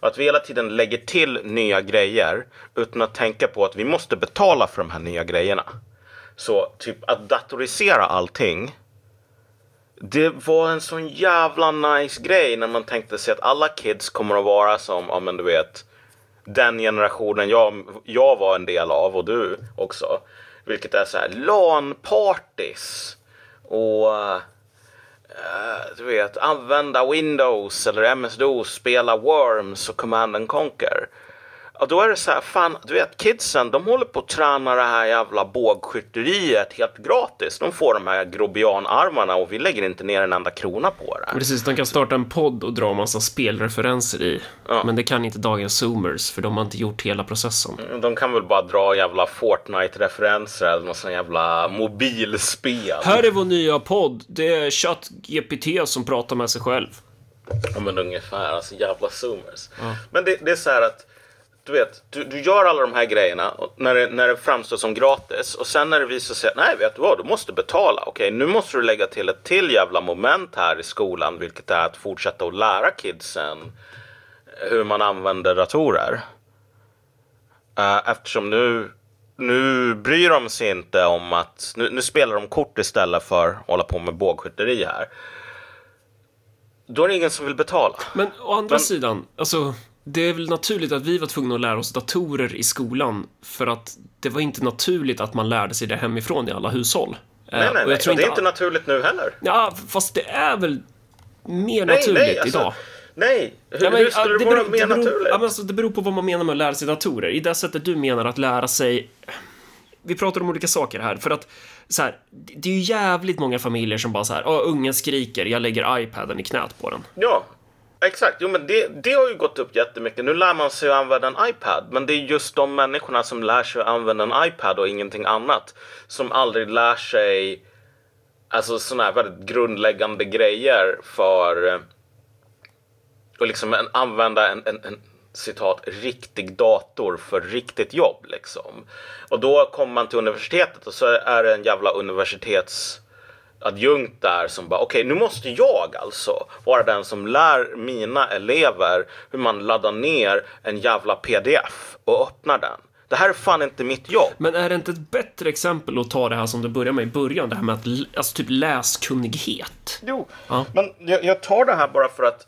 Och att vi hela tiden lägger till nya grejer utan att tänka på att vi måste betala för de här nya grejerna. Så typ att datorisera allting det var en sån jävla nice grej när man tänkte sig att alla kids kommer att vara som, ja men du vet, den generationen jag, jag var en del av och du också. Vilket är så här LAN-parties och uh, du vet, använda Windows eller MS-DOS, spela Worms och Command and Conquer. Och då är det så här, fan, du vet kidsen, de håller på att träna det här jävla bågskytteriet helt gratis. De får de här grobianarmarna och vi lägger inte ner en enda krona på det. Precis, de kan starta en podd och dra en massa spelreferenser i. Ja. Men det kan inte dagens zoomers, för de har inte gjort hela processen. Mm, de kan väl bara dra jävla Fortnite-referenser eller något sånt jävla mobilspel. Här är vår nya podd. Det är ChatGPT som pratar med sig själv. Ja men ungefär, alltså jävla zoomers. Ja. Men det, det är så här att du vet, du, du gör alla de här grejerna när det, när det framstår som gratis och sen när det visar sig att nej, vet du vad, du måste betala. Okej, okay, nu måste du lägga till ett till jävla moment här i skolan, vilket är att fortsätta att lära kidsen hur man använder datorer. Uh, eftersom nu, nu bryr de sig inte om att, nu, nu spelar de kort istället för att hålla på med bågskytteri här. Då är det ingen som vill betala. Men å andra Men, sidan, alltså det är väl naturligt att vi var tvungna att lära oss datorer i skolan för att det var inte naturligt att man lärde sig det hemifrån i alla hushåll. Nej, nej, nej. Och, och det är inte naturligt nu heller. Ja, fast det är väl mer nej, naturligt nej, alltså, idag. Nej, hur, ja, men, hur skulle det, det vara mer det beror, naturligt? Ja, men alltså, det beror på vad man menar med att lära sig datorer. I det sättet du menar att lära sig... Vi pratar om olika saker här, för att så här, det är ju jävligt många familjer som bara så här, ungen skriker, jag lägger iPaden i knät på den. Ja, Exakt, jo men det, det har ju gått upp jättemycket. Nu lär man sig att använda en iPad, men det är just de människorna som lär sig att använda en iPad och ingenting annat som aldrig lär sig alltså sådana här väldigt grundläggande grejer för eh, att liksom en, använda en, en, en citat riktig dator för riktigt jobb liksom. Och då kommer man till universitetet och så är det en jävla universitets adjunkt där som bara okej, okay, nu måste jag alltså vara den som lär mina elever hur man laddar ner en jävla pdf och öppnar den. Det här är fan inte mitt jobb. Men är det inte ett bättre exempel att ta det här som du började med i början, det här med att, alltså typ läskunnighet? Jo, ja. men jag, jag tar det här bara för att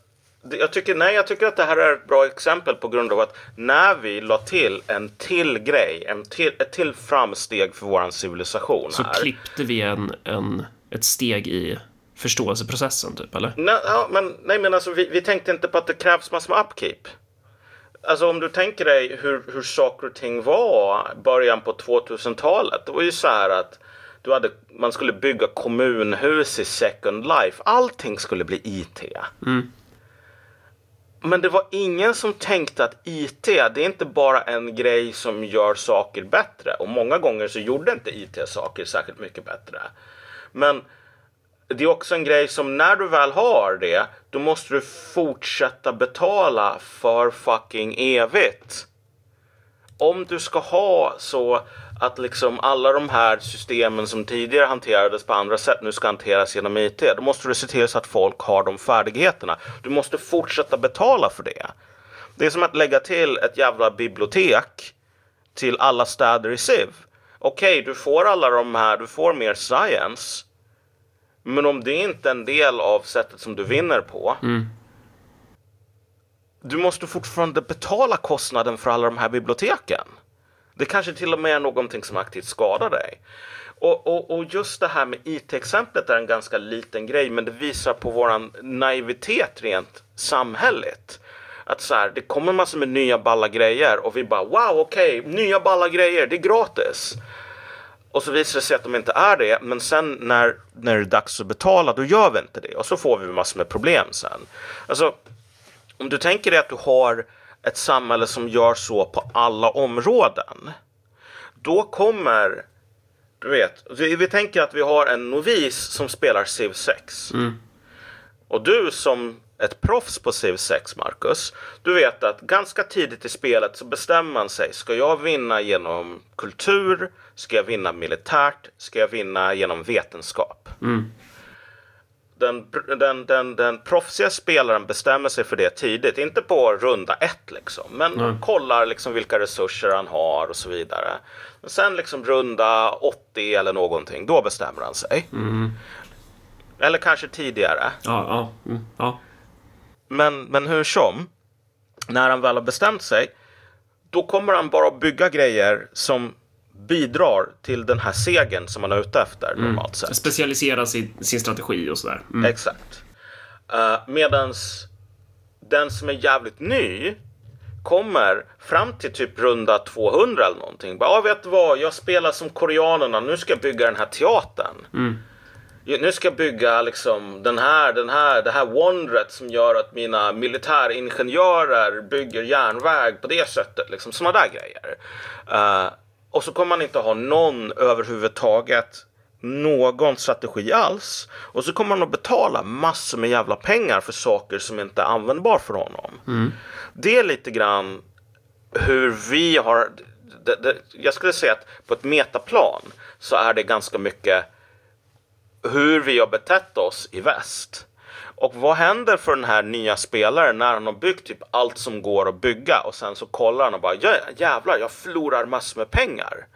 jag tycker, nej, jag tycker att det här är ett bra exempel på grund av att när vi la till en till grej, en till, ett till framsteg för våran civilisation Så här, klippte vi en, en ett steg i förståelseprocessen, typ, eller? Nej, ja, men, nej, men alltså vi, vi tänkte inte på att det krävs massor med upkeep. Alltså om du tänker dig hur, hur saker och ting var början på 2000-talet. Det var ju så här att du hade, man skulle bygga kommunhus i Second Life. Allting skulle bli IT. Mm. Men det var ingen som tänkte att IT, det är inte bara en grej som gör saker bättre. Och många gånger så gjorde inte IT saker särskilt mycket bättre. Men det är också en grej som när du väl har det, då måste du fortsätta betala för fucking evigt. Om du ska ha så att liksom alla de här systemen som tidigare hanterades på andra sätt nu ska hanteras genom IT, då måste du se till så att folk har de färdigheterna. Du måste fortsätta betala för det. Det är som att lägga till ett jävla bibliotek till alla städer i SIV. Okej, okay, du får alla de här, du får mer science. Men om det inte är en del av sättet som du vinner på. Mm. Du måste fortfarande betala kostnaden för alla de här biblioteken. Det kanske till och med är någonting som aktivt skadar dig. Och, och, och just det här med IT-exemplet är en ganska liten grej, men det visar på våran naivitet rent samhälleligt. Att så här, det kommer massor med nya balla grejer och vi bara wow, okej, okay, nya balla grejer, det är gratis. Och så visar det sig att de inte är det, men sen när, när det är dags att betala, då gör vi inte det. Och så får vi massor med problem sen. Alltså, om du tänker dig att du har ett samhälle som gör så på alla områden. Då kommer, du vet, vi, vi tänker att vi har en novis som spelar Civ 6. Mm. Och du som ett proffs på Civ 6, Marcus. Du vet att ganska tidigt i spelet så bestämmer man sig. Ska jag vinna genom kultur? Ska jag vinna militärt? Ska jag vinna genom vetenskap? Mm den, den, den, den proffsiga spelaren bestämmer sig för det tidigt. Inte på runda ett liksom. Men mm. kollar liksom vilka resurser han har och så vidare. Men sen liksom runda 80 eller någonting. Då bestämmer han sig. Mm. Eller kanske tidigare. Ja, ja, mm, ja. Men, men hur som. När han väl har bestämt sig. Då kommer han bara bygga grejer som bidrar till den här segern som man är ute efter mm. normalt sett. Specialisera sin, sin strategi och sådär. Mm. Exakt. Uh, medans den som är jävligt ny kommer fram till typ runda 200 eller någonting. Ja, ah, vet du vad? Jag spelar som koreanerna. Nu ska jag bygga den här teatern. Mm. Nu ska jag bygga liksom den här, den här, det här wondret som gör att mina militäringenjörer bygger järnväg på det sättet. Liksom sådana där grejer. Uh, och så kommer man inte ha någon överhuvudtaget någon strategi alls. Och så kommer man att betala massor med jävla pengar för saker som inte är användbar för honom. Mm. Det är lite grann hur vi har... Det, det, jag skulle säga att på ett metaplan så är det ganska mycket hur vi har betett oss i väst. Och vad händer för den här nya spelaren när han har byggt typ allt som går att bygga och sen så kollar han och bara jävlar, jag förlorar massor med pengar.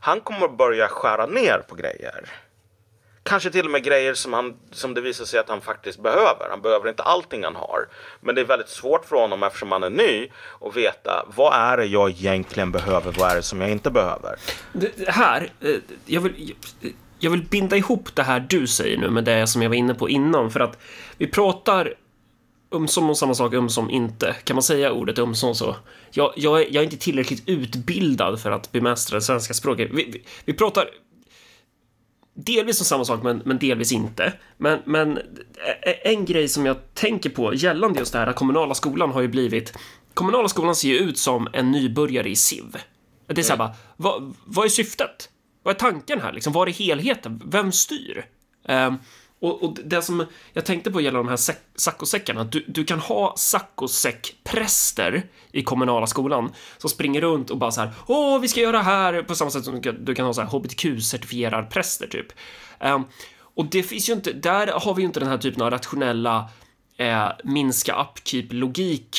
Han kommer börja skära ner på grejer. Kanske till och med grejer som, han, som det visar sig att han faktiskt behöver. Han behöver inte allting han har. Men det är väldigt svårt för honom eftersom han är ny att veta vad är det jag egentligen behöver, vad är det som jag inte behöver. Det här, eh, jag vill, jag vill binda ihop det här du säger nu med det som jag var inne på innan, för att vi pratar ömsom om samma sak, ömsom inte. Kan man säga ordet ömsom så? Jag, jag, jag är inte tillräckligt utbildad för att bemästra det svenska språket. Vi, vi, vi pratar delvis om samma sak, men, men delvis inte. Men, men en grej som jag tänker på gällande just det här, kommunala skolan har ju blivit... Kommunala skolan ser ju ut som en nybörjare i SIV. Det är så här bara, vad, vad är syftet? Vad är tanken här? Liksom, Var är helheten? Vem styr? Um, och, och, det som jag tänkte på gäller de här saccosäckarna, du, du kan ha saccosäckpräster i kommunala skolan som springer runt och bara så här, åh, vi ska göra det här, på samma sätt som du kan, du kan ha så här hbtq-certifierad präster typ. Um, och det finns ju inte, där har vi ju inte den här typen av rationella eh, minska upkeep-logik,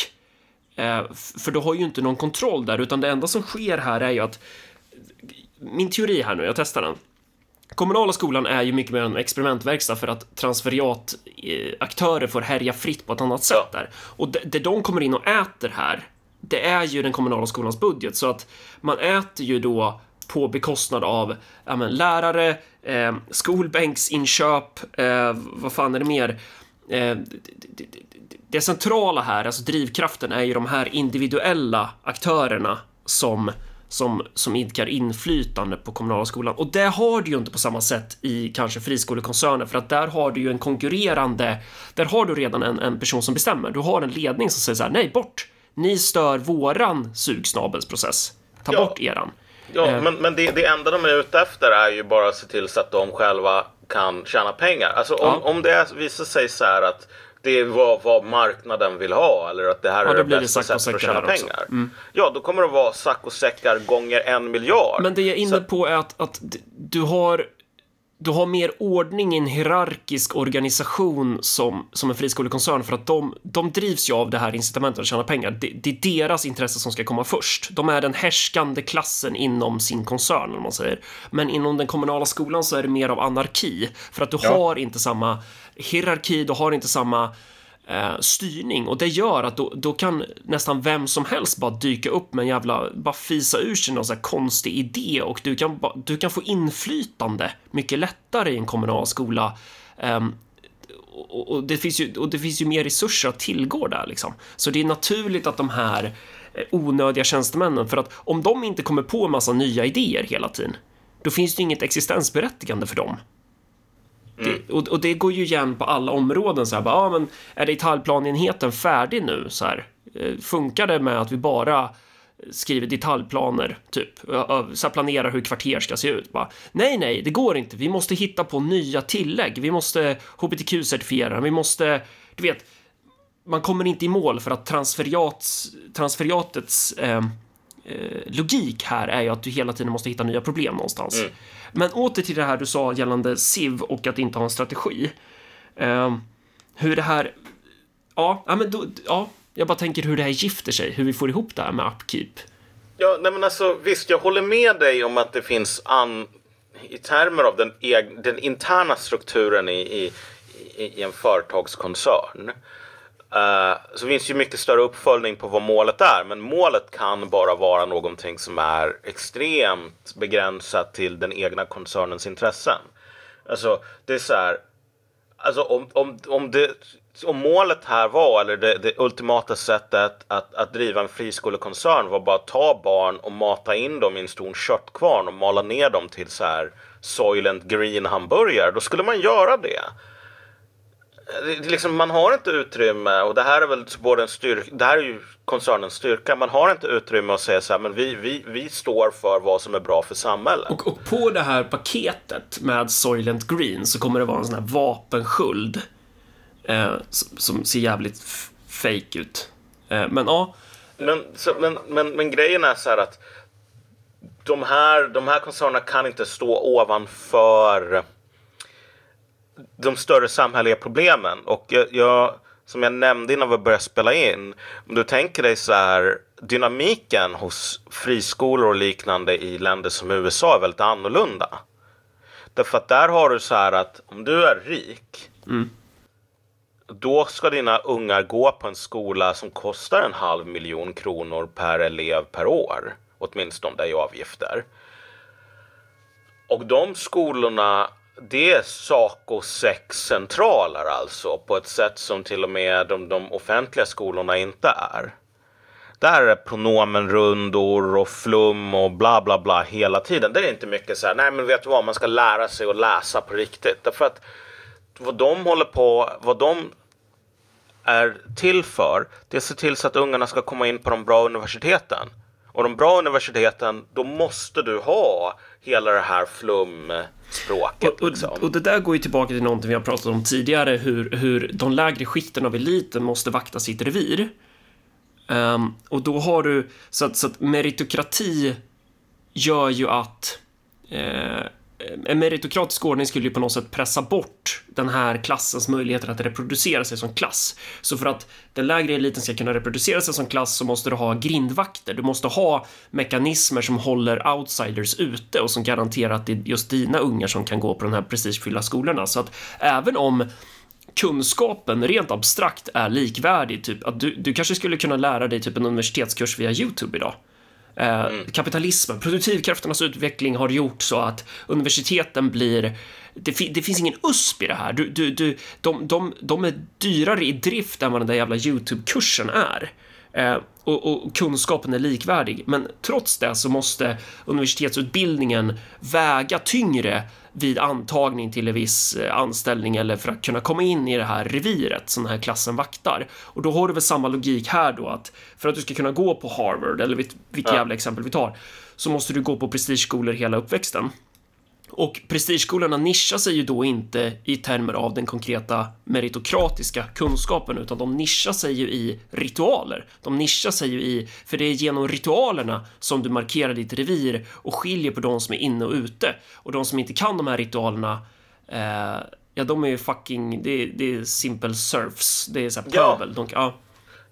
eh, för du har ju inte någon kontroll där, utan det enda som sker här är ju att min teori här nu, jag testar den. Kommunala skolan är ju mycket mer en experimentverkstad för att transferiataktörer får härja fritt på ett annat sätt där. Och det, det de kommer in och äter här, det är ju den kommunala skolans budget, så att man äter ju då på bekostnad av ja, men, lärare, eh, skolbänksinköp, eh, vad fan är det mer? Eh, det, det centrala här, alltså drivkraften, är ju de här individuella aktörerna som som, som idkar inflytande på kommunala skolan. Och det har du ju inte på samma sätt i kanske friskolekoncerner för att där har du ju en konkurrerande, där har du redan en, en person som bestämmer. Du har en ledning som säger så här, nej bort, ni stör våran sugsnabelsprocess, ta ja. bort eran. Ja, eh. men, men det, det enda de är ute efter är ju bara att se till så att de själva kan tjäna pengar. Alltså om, Ja. om det visar sig så här att det är vad, vad marknaden vill ha eller att det här Ja, är det bästa sättet att tjäna också. Mm. pengar. Ja, då kommer det vara sack och säckar gånger en miljard. Men det jag är inne Så- på är att, att du har du har mer ordning i en hierarkisk organisation som, som en friskolekoncern för att de, de drivs ju av det här incitamentet att tjäna pengar. Det, det är deras intresse som ska komma först. De är den härskande klassen inom sin koncern, om man säger. Men inom den kommunala skolan så är det mer av anarki för att du Ja. har inte samma hierarki, du har inte samma eh, styrning och det gör att då, då kan nästan vem som helst bara dyka upp med en jävla, bara fisa ur sig någon sån här konstig idé och du kan, ba, du kan få inflytande mycket lättare i en kommunal skola. Eh, och, och, det finns ju, och det finns ju mer resurser att tillgå där liksom. Så det är naturligt att de här eh, onödiga tjänstemännen, för att om de inte kommer på en massa nya idéer hela tiden, då finns det inget existensberättigande för dem. Mm. Det, och, och det går ju igen på alla områden. Så här, bara, ja, men är detaljplanenheten färdig nu? Så här, eh, funkar det med att vi bara skriver detaljplaner, typ? Så här, planerar hur kvarter ska se ut? Bara, nej, nej, det går inte. Vi måste hitta på nya tillägg. Vi måste hbtq-certifiera. Vi måste, du vet, man kommer inte i mål för att transferiats, transferiatets eh, logik här är ju att du hela tiden måste hitta nya problem någonstans. Men åter till det här du sa gällande SIV och att inte ha en strategi. Eh, hur det här... Ja, ja, men då, ja, jag bara tänker hur det här gifter sig, hur vi får ihop det här med upkeep. Ja, nej men alltså visst, jag håller med dig om att det finns an, i termer av den, den interna strukturen i, i, i, i en företagskoncern. Eh, så finns ju mycket större uppföljning på vad målet är, men målet kan bara vara någonting som är extremt begränsat till den egna koncernens intressen. Alltså, det är så här, Alltså om, om, om, det, om målet här var, eller det, det ultimata sättet att, att driva en friskolekoncern var bara att ta barn och mata in dem i en stor köttkvarn och mala ner dem till så här Soylent Green hamburgare, då skulle man göra det. Det, liksom, man har inte utrymme, och det här är väl både en styrka, det här är ju koncernens styrka, man har inte utrymme att säga så här, men vi, vi, vi står för vad som är bra för samhället. Och, och på det här paketet med Soylent Green så kommer det vara en sån här vapensköld eh, som, som ser jävligt fake ut. Eh, men ja, Men, så, men, men, men grejen är så här att de här, de här koncernerna kan inte stå ovanför de större samhälleliga problemen. Och jag, jag, som jag nämnde innan vi började spela in, om du tänker dig så här, dynamiken hos friskolor och liknande i länder som USA är väldigt annorlunda. Därför att där har du så här att om du är rik då ska dina ungar gå på en skola som kostar en halv miljon kronor per elev per år. Åtminstone det är avgifter. Och de skolorna, det är Saco 6-centraler alltså på ett sätt som till och med de, de offentliga skolorna inte är. Där är det pronomenrundor och flum och bla bla bla hela tiden. Det är inte mycket så här, nej men vet du vad, man ska lära sig att läsa på riktigt. Därför att vad de håller på, vad de är till för, det är att se till så att ungarna ska komma in på de bra universiteten. Och de bra universiteten, då måste du ha hela det här flumspråket. Och, och, liksom. och det där går ju tillbaka till någonting vi har pratat om tidigare, hur, hur de lägre skikten av eliten måste vakta sitt revir. Ehm, och då har du, så att, så att meritokrati gör ju att eh, Eh, en meritokratisk ordning skulle ju på något sätt pressa bort den här klassens möjligheter att reproducera sig som klass. Så för att den lägre eliten ska kunna reproducera sig som klass så måste du ha grindvakter. Du måste ha mekanismer som håller outsiders ute och som garanterar att det är just dina ungar som kan gå på de här prestigefyllda skolorna. Så att även om kunskapen rent abstrakt är likvärdig, typ att du, du kanske skulle kunna lära dig typ en universitetskurs via YouTube idag. Eh, Kapitalismen, produktivkrafternas utveckling har gjort så att universiteten blir det, fi, det finns ingen USP i det här. Du, du, du, de, de, de är dyrare i drift än vad den där jävla YouTube-kursen är. Eh, och, och kunskapen är likvärdig. Men trots det så måste universitetsutbildningen väga tyngre vid antagning till en viss eh, anställning eller för att kunna komma in i det här reviret som den här klassen vaktar. Och då har du väl samma logik här då att för att du ska kunna gå på Harvard eller vilket, vilket Ja. jävla exempel vi tar så måste du gå på prestigeskolor hela uppväxten. Och prestigeskolorna nischar sig ju då inte i termer av den konkreta meritokratiska kunskapen, utan de nischar sig ju i ritualer. De nischar sig ju i, för det är genom ritualerna som du markerar ditt revir och skiljer på de som är inne och ute. Och de som inte kan de här ritualerna, eh, ja, de är ju fucking, det, det är simple surfs, det är såhär Ja. pöbel. De, ja.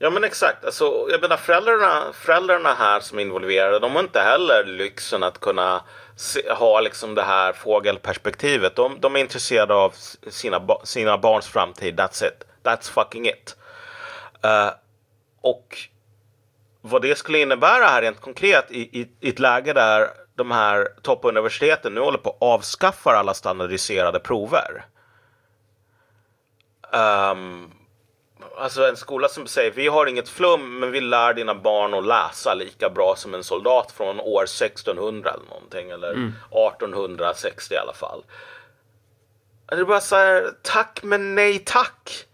Ja men exakt. Alltså, jag menar föräldrarna, föräldrarna här som är involverade, de har inte heller lyxen att kunna se, ha liksom det här fågelperspektivet. De, de är intresserade av sina, sina barns framtid. That's it. That's fucking it. Uh, och vad det skulle innebära här rent konkret i, i, i ett läge där de här toppuniversiteten nu håller på att avskaffa alla standardiserade prover. Um, Alltså en skola som säger vi har inget flum men vi lär dina barn att läsa lika bra som en soldat från år 1600 eller någonting eller 1860 i alla fall. Det är bara så här, tack men nej tack.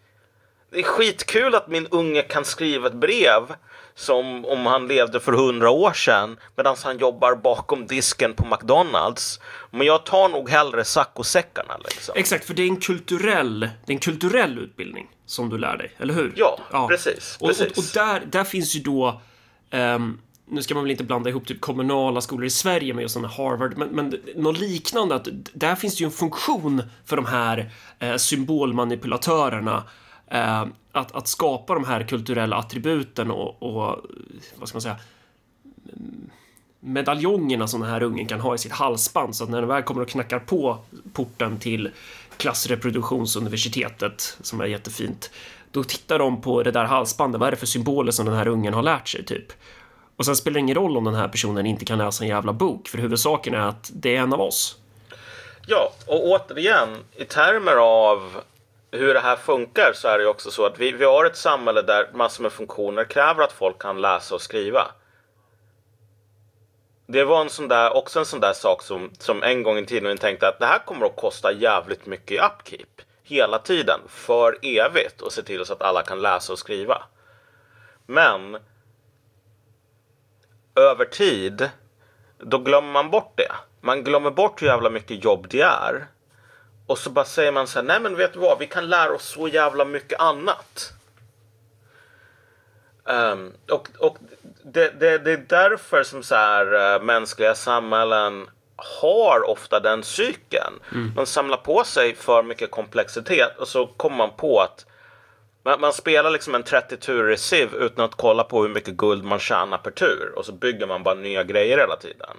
Det är skitkul att min unge kan skriva ett brev som om han levde för hundra år sedan medan han jobbar bakom disken på McDonalds. Men jag tar nog hellre saccosäckarna liksom. Exakt, för det är en kulturell, det är en kulturell utbildning som du lär dig, eller hur? Ja, precis, Och, precis. och, och där, där finns ju då, ehm, nu ska man väl inte blanda ihop typ kommunala skolor i Sverige med just sådana Harvard, men, men något liknande, att där finns det ju en funktion för de här eh, symbolmanipulatörerna eh, att, att skapa de här kulturella attributen och, och vad ska man säga, medaljongerna som den här ungen kan ha i sitt halsband så att när den väl kommer och knackar på porten till klassreproduktionsuniversitetet som är jättefint då tittar de på det där halsbandet, vad är det för symboler som den här ungen har lärt sig typ? Och sen spelar det ingen roll om den här personen inte kan läsa en jävla bok för huvudsaken är att det är en av oss. Ja, och återigen i termer av hur det här funkar så är det ju också så att vi, vi har ett samhälle där massor med funktioner kräver att folk kan läsa och skriva. Det var en sån där, också en sån där sak som, som en gång i tiden tänkte att det här kommer att kosta jävligt mycket i upkeep. Hela tiden, för evigt och se till så att alla kan läsa och skriva. Men över tid, då glömmer man bort det. Man glömmer bort hur jävla mycket jobb det är. Och så bara säger man så här, nej men vet du vad, vi kan lära oss så jävla mycket annat. Ehm, och och det, det, det är därför som så här, eh, mänskliga samhällen har ofta den cykeln. Man samlar på sig för mycket komplexitet och så kommer man på att man, man spelar liksom en 30 turer civ utan att kolla på hur mycket guld man tjänar per tur. Och så bygger man bara nya grejer hela tiden.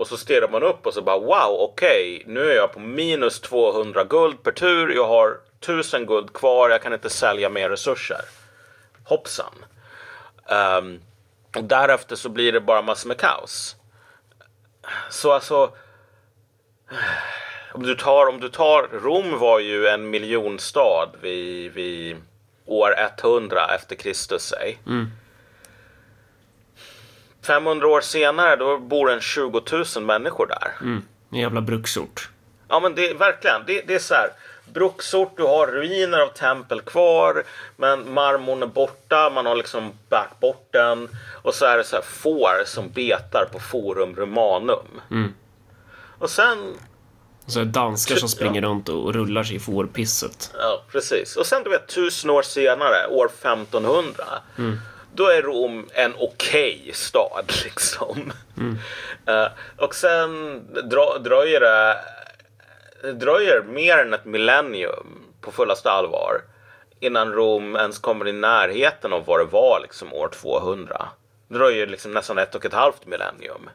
Och så stirrar man upp och så bara wow, okej, nu är jag på minus 200 guld per tur. Jag har 1000 guld kvar, jag kan inte sälja mer resurser. Hoppsan. Um, och därefter så blir det bara massor med kaos. Så alltså, om du tar, om du tar Rom var ju en miljonstad vid, vid år 100 efter Kristus säg. Mm. 500 år senare då bor en 20 000 människor där. En jävla bruksort. Ja men det är verkligen, det, det är så här. Bruksort, du har ruiner av tempel kvar men marmorn är borta, man har liksom bärt bort den. Och så är det så här får som betar på Forum Romanum. Och sen Och så är danskar som Ja. springer runt och rullar sig i fårpisset. Ja, precis. Och sen du vet tusen år senare, år 1500. Då är Rom en okej stad liksom. Eh, och sen dra, dröjer det dröjer mer än ett millennium på fullaste allvar innan Rom ens kommer i närheten av vad det var liksom år 200. Det dröjer liksom nästan ett och ett halvt millennium.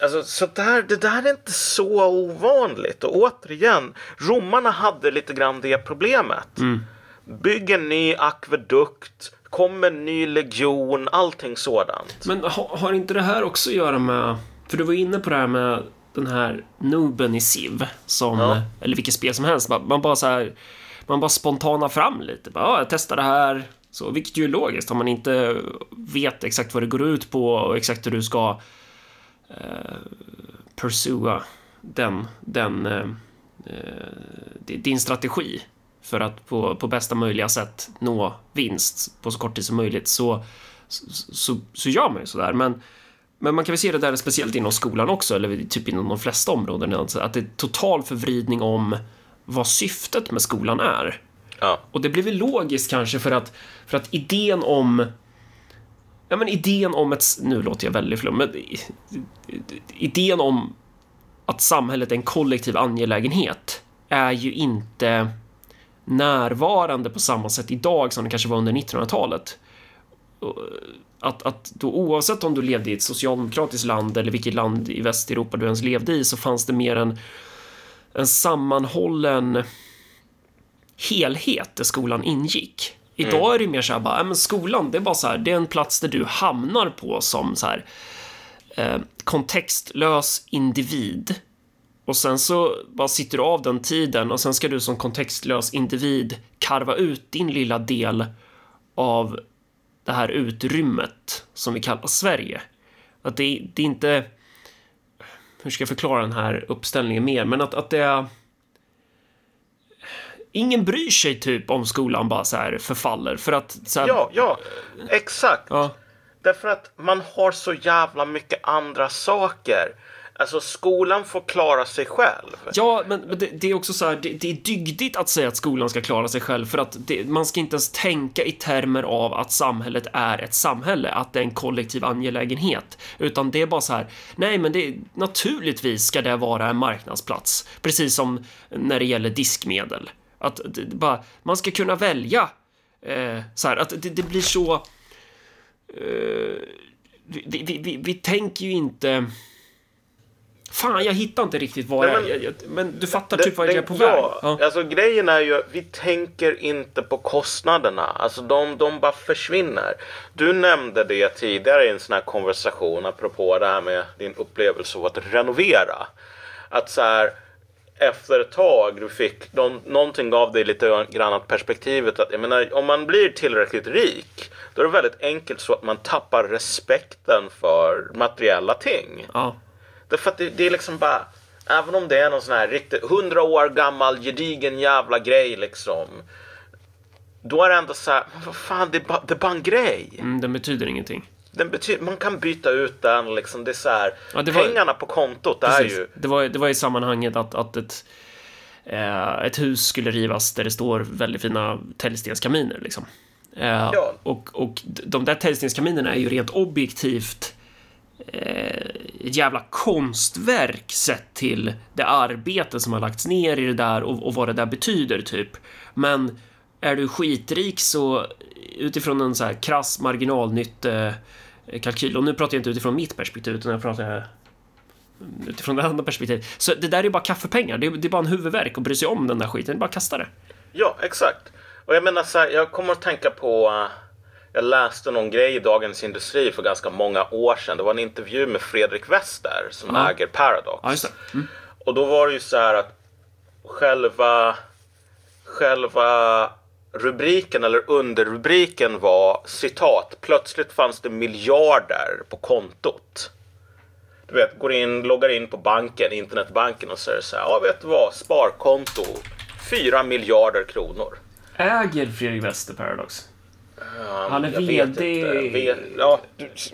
Alltså, så där, det där är inte så ovanligt. Och återigen, romarna hade lite grann det problemet. Bygg en ny akvedukt, kom en ny legion, allting sådant. Men ha, har inte det här också att göra med... För du var inne på det här med den här nuben i Civ, som, Ja. eller vilket spel som helst. Man, man bara så här, man bara spontana fram lite. Bara, ja, jag testar det här. Så, vilket ju är logiskt om man inte vet exakt vad det går ut på och exakt hur du ska eh, pursua den, den eh, eh, di- din strategi för att på, på bästa möjliga sätt nå vinst på så kort tid som möjligt så, så, så, så gör man ju sådär. Men men man kan väl se det där speciellt inom skolan också, eller typ inom de flesta områden, alltså att det är total förvridning om vad syftet med skolan är. Ja. Och det blir väl logiskt kanske för att, för att idén om Ja, men idén om ett... Nu låter jag väldigt flum, men idén om att samhället är en kollektiv angelägenhet är ju inte närvarande på samma sätt idag som det kanske var under 1900-talet. Att, att då oavsett om du levde i ett socialdemokratiskt land eller vilket land i Västeuropa du ens levde i så fanns det mer en, en sammanhållen helhet där skolan ingick. Idag är det mer så här bara, äh, men skolan, det är bara så här, det är en plats där du hamnar på som så här eh, kontextlös individ. Och sen så bara sitter du av den tiden och sen ska du som kontextlös individ karva ut din lilla del av det här utrymmet som vi kallar Sverige. Att det, det är inte... Hur ska jag förklara den här uppställningen mer? Men att, att det är... Ingen bryr sig typ om skolan bara så här förfaller för att så här, Ja, ja, exakt. Ja. Därför att man har så jävla mycket andra saker. Alltså skolan får klara sig själv. Ja, men, men det, det är också så här, det, det är dygdigt att säga att skolan ska klara sig själv för att det, man ska inte ens tänka i termer av att samhället är ett samhälle, att det är en kollektiv angelägenhet, utan det är bara så här, nej, men det, naturligtvis ska det vara en marknadsplats, precis som när det gäller diskmedel. Att det, det bara, man ska kunna välja, eh, så här, att det, det blir så, eh, vi, vi, vi, vi tänker ju inte Fan, jag hittar inte riktigt vad Nej, men- jag, jag, men du fattar Det- typ vad jag är på väg? Ja. Alltså grejen är ju att vi tänker inte på kostnaderna. Alltså de, de bara försvinner. Du nämnde det tidigare i en sån här konversation apropå det här med din upplevelse av att renovera. Att så här efter ett tag du fick någon, någonting av dig lite grann att perspektivet att jag menar, om man blir tillräckligt rik då är det väldigt enkelt så att man tappar respekten för materiella ting. Ja. Därför att det, det är liksom bara, även om det är någon sån här riktigt hundra år gammal gedigen jävla grej liksom. Då är det ändå så här, men vad fan det är, bara, det är bara en grej. Mm, den betyder ingenting. Den betyder, man kan byta ut den liksom, det är så här, Ja, var- pengarna på kontot är Precis. ju, Det, var, det var i sammanhanget att, att ett, eh, ett hus skulle rivas där det står väldigt fina täljstenskaminer. Liksom. Eh, Ja. och, och de där täljstenskaminerna är ju rent objektivt Eh, ett jävla konstverk sett till det arbete som har lagts ner i det där och, och vad det där betyder, typ. Men är du skitrik så utifrån en så här krass marginalnyttekalkyl, eh, och nu pratar jag inte utifrån mitt perspektiv, utan jag pratar utifrån det andra perspektivet. Så det där är bara kaffepengar. Det är, det är bara en huvudvärk att bry sig om den där skiten. Det är bara att kasta det. ja exakt. Och jag menar så här, jag kommer att tänka på, uh jag läste någon grej i Dagens Industri för ganska många år sedan. Det var en intervju med Fredrik Wester som Ja. äger Paradox. Det. Mm. Och då var det ju så här att själva, själva rubriken eller underrubriken var citat. Plötsligt fanns det miljarder på kontot. Du vet, går in, loggar in på banken, internetbanken och säger så här. Ja, vet du vad? Sparkonto. 4 miljarder kronor. Äger Fredrik Wester Paradox? Han är VD. Vet- Ja,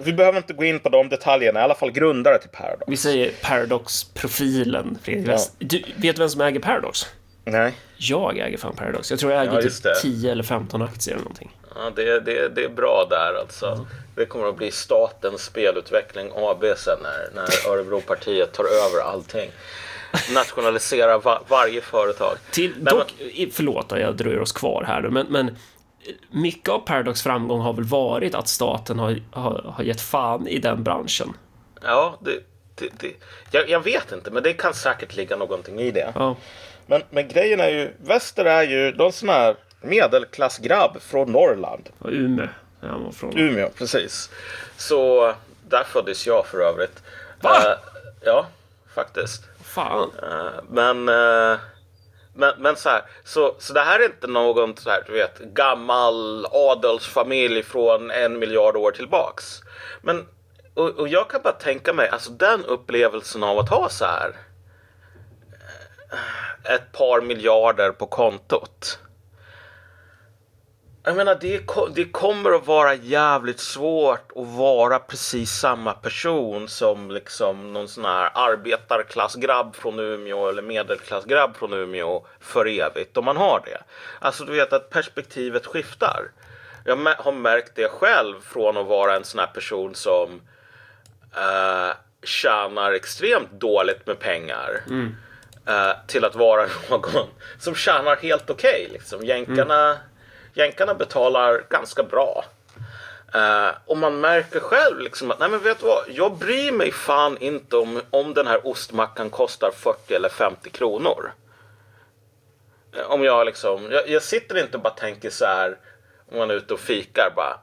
vi behöver inte gå in på de detaljerna. I alla fall grundare till Paradox. Vi säger Paradox-profilen Fredrik Ja. Du, vet du vem som äger Paradox? Nej. Jag äger fan Paradox. Jag tror jag äger Ja, typ det. 10 eller 15 aktier eller någonting. Ja, det, det, det är bra där alltså. Det kommer att bli statens spelutveckling AB sen när, när Örebropartiet tar över allting. Nationalisera va, varje företag. Till, Nej, dock, förlåt att jag dröjer oss kvar här men, men mycket av Paradox framgång har väl varit att staten har, har, har gett fan i den branschen. Ja, det, det, det, jag, jag vet inte, men det kan säkert ligga någonting i det. Ja. Men, men grejen är ju, Väster är ju någon sån här medelklassgrabb från Norrland. Och Umeå. Ja, var från. Umeå, precis. Så där föddes jag för övrigt. Va? Eh, ja, faktiskt. Fan. Eh, men, eh, men, men så här, så, så det här är inte någon så här, du vet, gammal adelsfamilj från en miljard år tillbaks. Men, och, och jag kan bara tänka mig, alltså den upplevelsen av att ha så här eh, ett par miljarder på kontot. Jag menar, det, det kommer att vara jävligt svårt att vara precis samma person som liksom någon sån här arbetarklassgrabb från Umeå eller medelklassgrabb från Umeå för evigt om man har det. Alltså du vet att perspektivet skiftar. Jag har märkt det själv från att vara en sån här person som eh, tjänar extremt dåligt med pengar eh, till att vara någon som tjänar helt okej. liksom. Jänkarna, jänkarna betalar ganska bra. Eh, och man märker själv liksom att nej men vet du vad, jag bryr mig fan inte om, om den här ostmackan kostar 40 eller 50 kronor. Eh, Om jag liksom, jag, jag sitter inte och bara tänker så här om man är ute och fikar bara.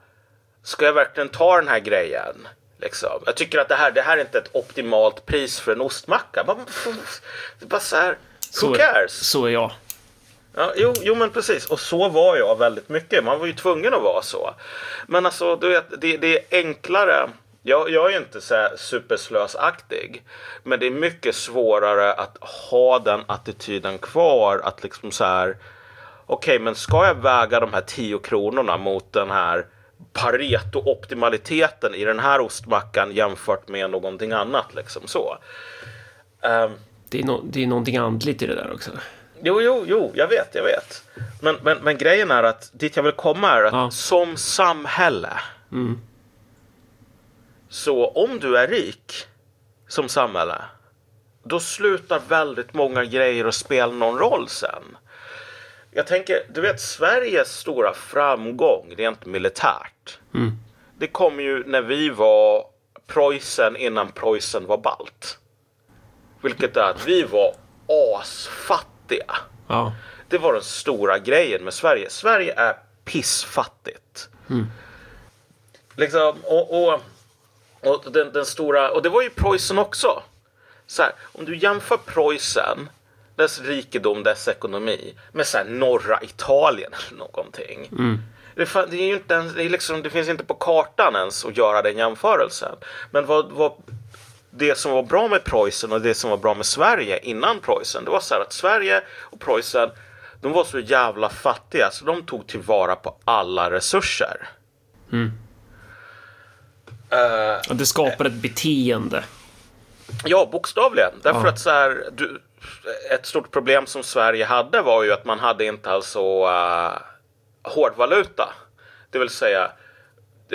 Ska jag verkligen ta den här grejen? Liksom. Jag tycker att det här, det här är inte ett optimalt pris för en ostmacka. Bara, bara så här, who Så, cares? så är jag. Ja, jo, jo, men precis. Och så var jag väldigt mycket. Man var ju tvungen att vara så. Men alltså, du vet, det, det är enklare. Jag, jag är inte så superslösaktig. Men det är mycket svårare att ha den attityden kvar. Att liksom så här. Okej, men ska jag väga de här 10 kronorna mot den här Pareto-optimaliteten i den här ostmackan jämfört med någonting annat liksom så. Um, Det är, no, det är någonting andligt i det där också. Jo, jo, jo, jag vet, jag vet. Men, men, men grejen är att dit jag vill komma är att Ja. som samhälle. Så om du är rik som samhälle. Då slutar väldigt många grejer att spela någon roll sen. Jag tänker, du vet Sveriges stora framgång rent militärt. Det kom ju när vi var Preussen innan Preussen var balt. Vilket är att vi var asfattiga. Ja. Det var den stora grejen med Sverige. Sverige är pissfattigt. Liksom, och, och, och den, den stora, och det var ju Preussen också. Så här, om du jämför Preussen, dess rikedom, dess ekonomi med så här, norra Italien eller någonting. Det, fa- det, är ju inte ens, det, liksom, det finns inte på kartan ens att göra den jämförelsen. Men vad, vad, det som var bra med Preussen och det som var bra med Sverige innan Preussen, det var så här att Sverige och Preussen, de var så jävla fattiga så de tog tillvara på alla resurser. Eh, Och det skapar ett beteende. Ja, bokstavligen. Därför Ja. att så här, du, ett stort problem som Sverige hade var ju att man hade inte alltså uh, hårdvaluta. Det vill säga,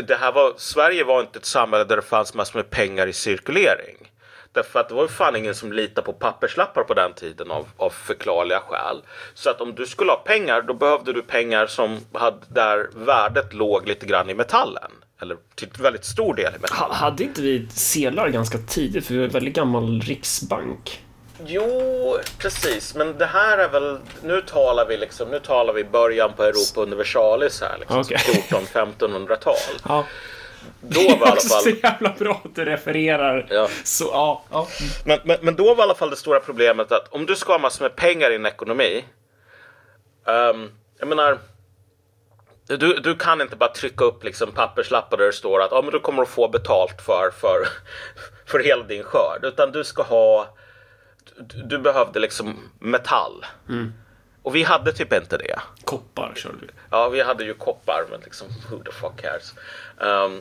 det, här var, Sverige var inte ett samhälle där det fanns massor med pengar i cirkulering. Därför att det var ju fan ingen som litade på papperslappar på den tiden av, av förklarliga skäl. Så att om du skulle ha pengar, då behövde du pengar som hade, där värdet låg lite grann i metallen. Eller till väldigt stor del i metallen. Hade inte vi sedlar ganska tidigt? För vi var en väldigt gammal riksbank. Jo, precis. Men det här är väl... Nu talar vi liksom... Nu talar vi början på Europa Universalis här. Liksom, Okej. 14-1500-tal. Ja. Då var i alla också fall... så jävla bra att du refererar. Ja. Så, ja. ja. Men, men, men då var i alla fall det stora problemet att om du ska ha massor med pengar i en ekonomi. ehm, jag menar. Du, du kan inte bara trycka upp liksom papperslappar där det står att ah, men du kommer att få betalt för, för, för hela din skörd. Utan du ska ha... Du, behövde liksom metall. Och vi hade typ inte det. Koppar körde vi. Ja, vi hade ju koppar, men liksom who the fuck cares? Ehm,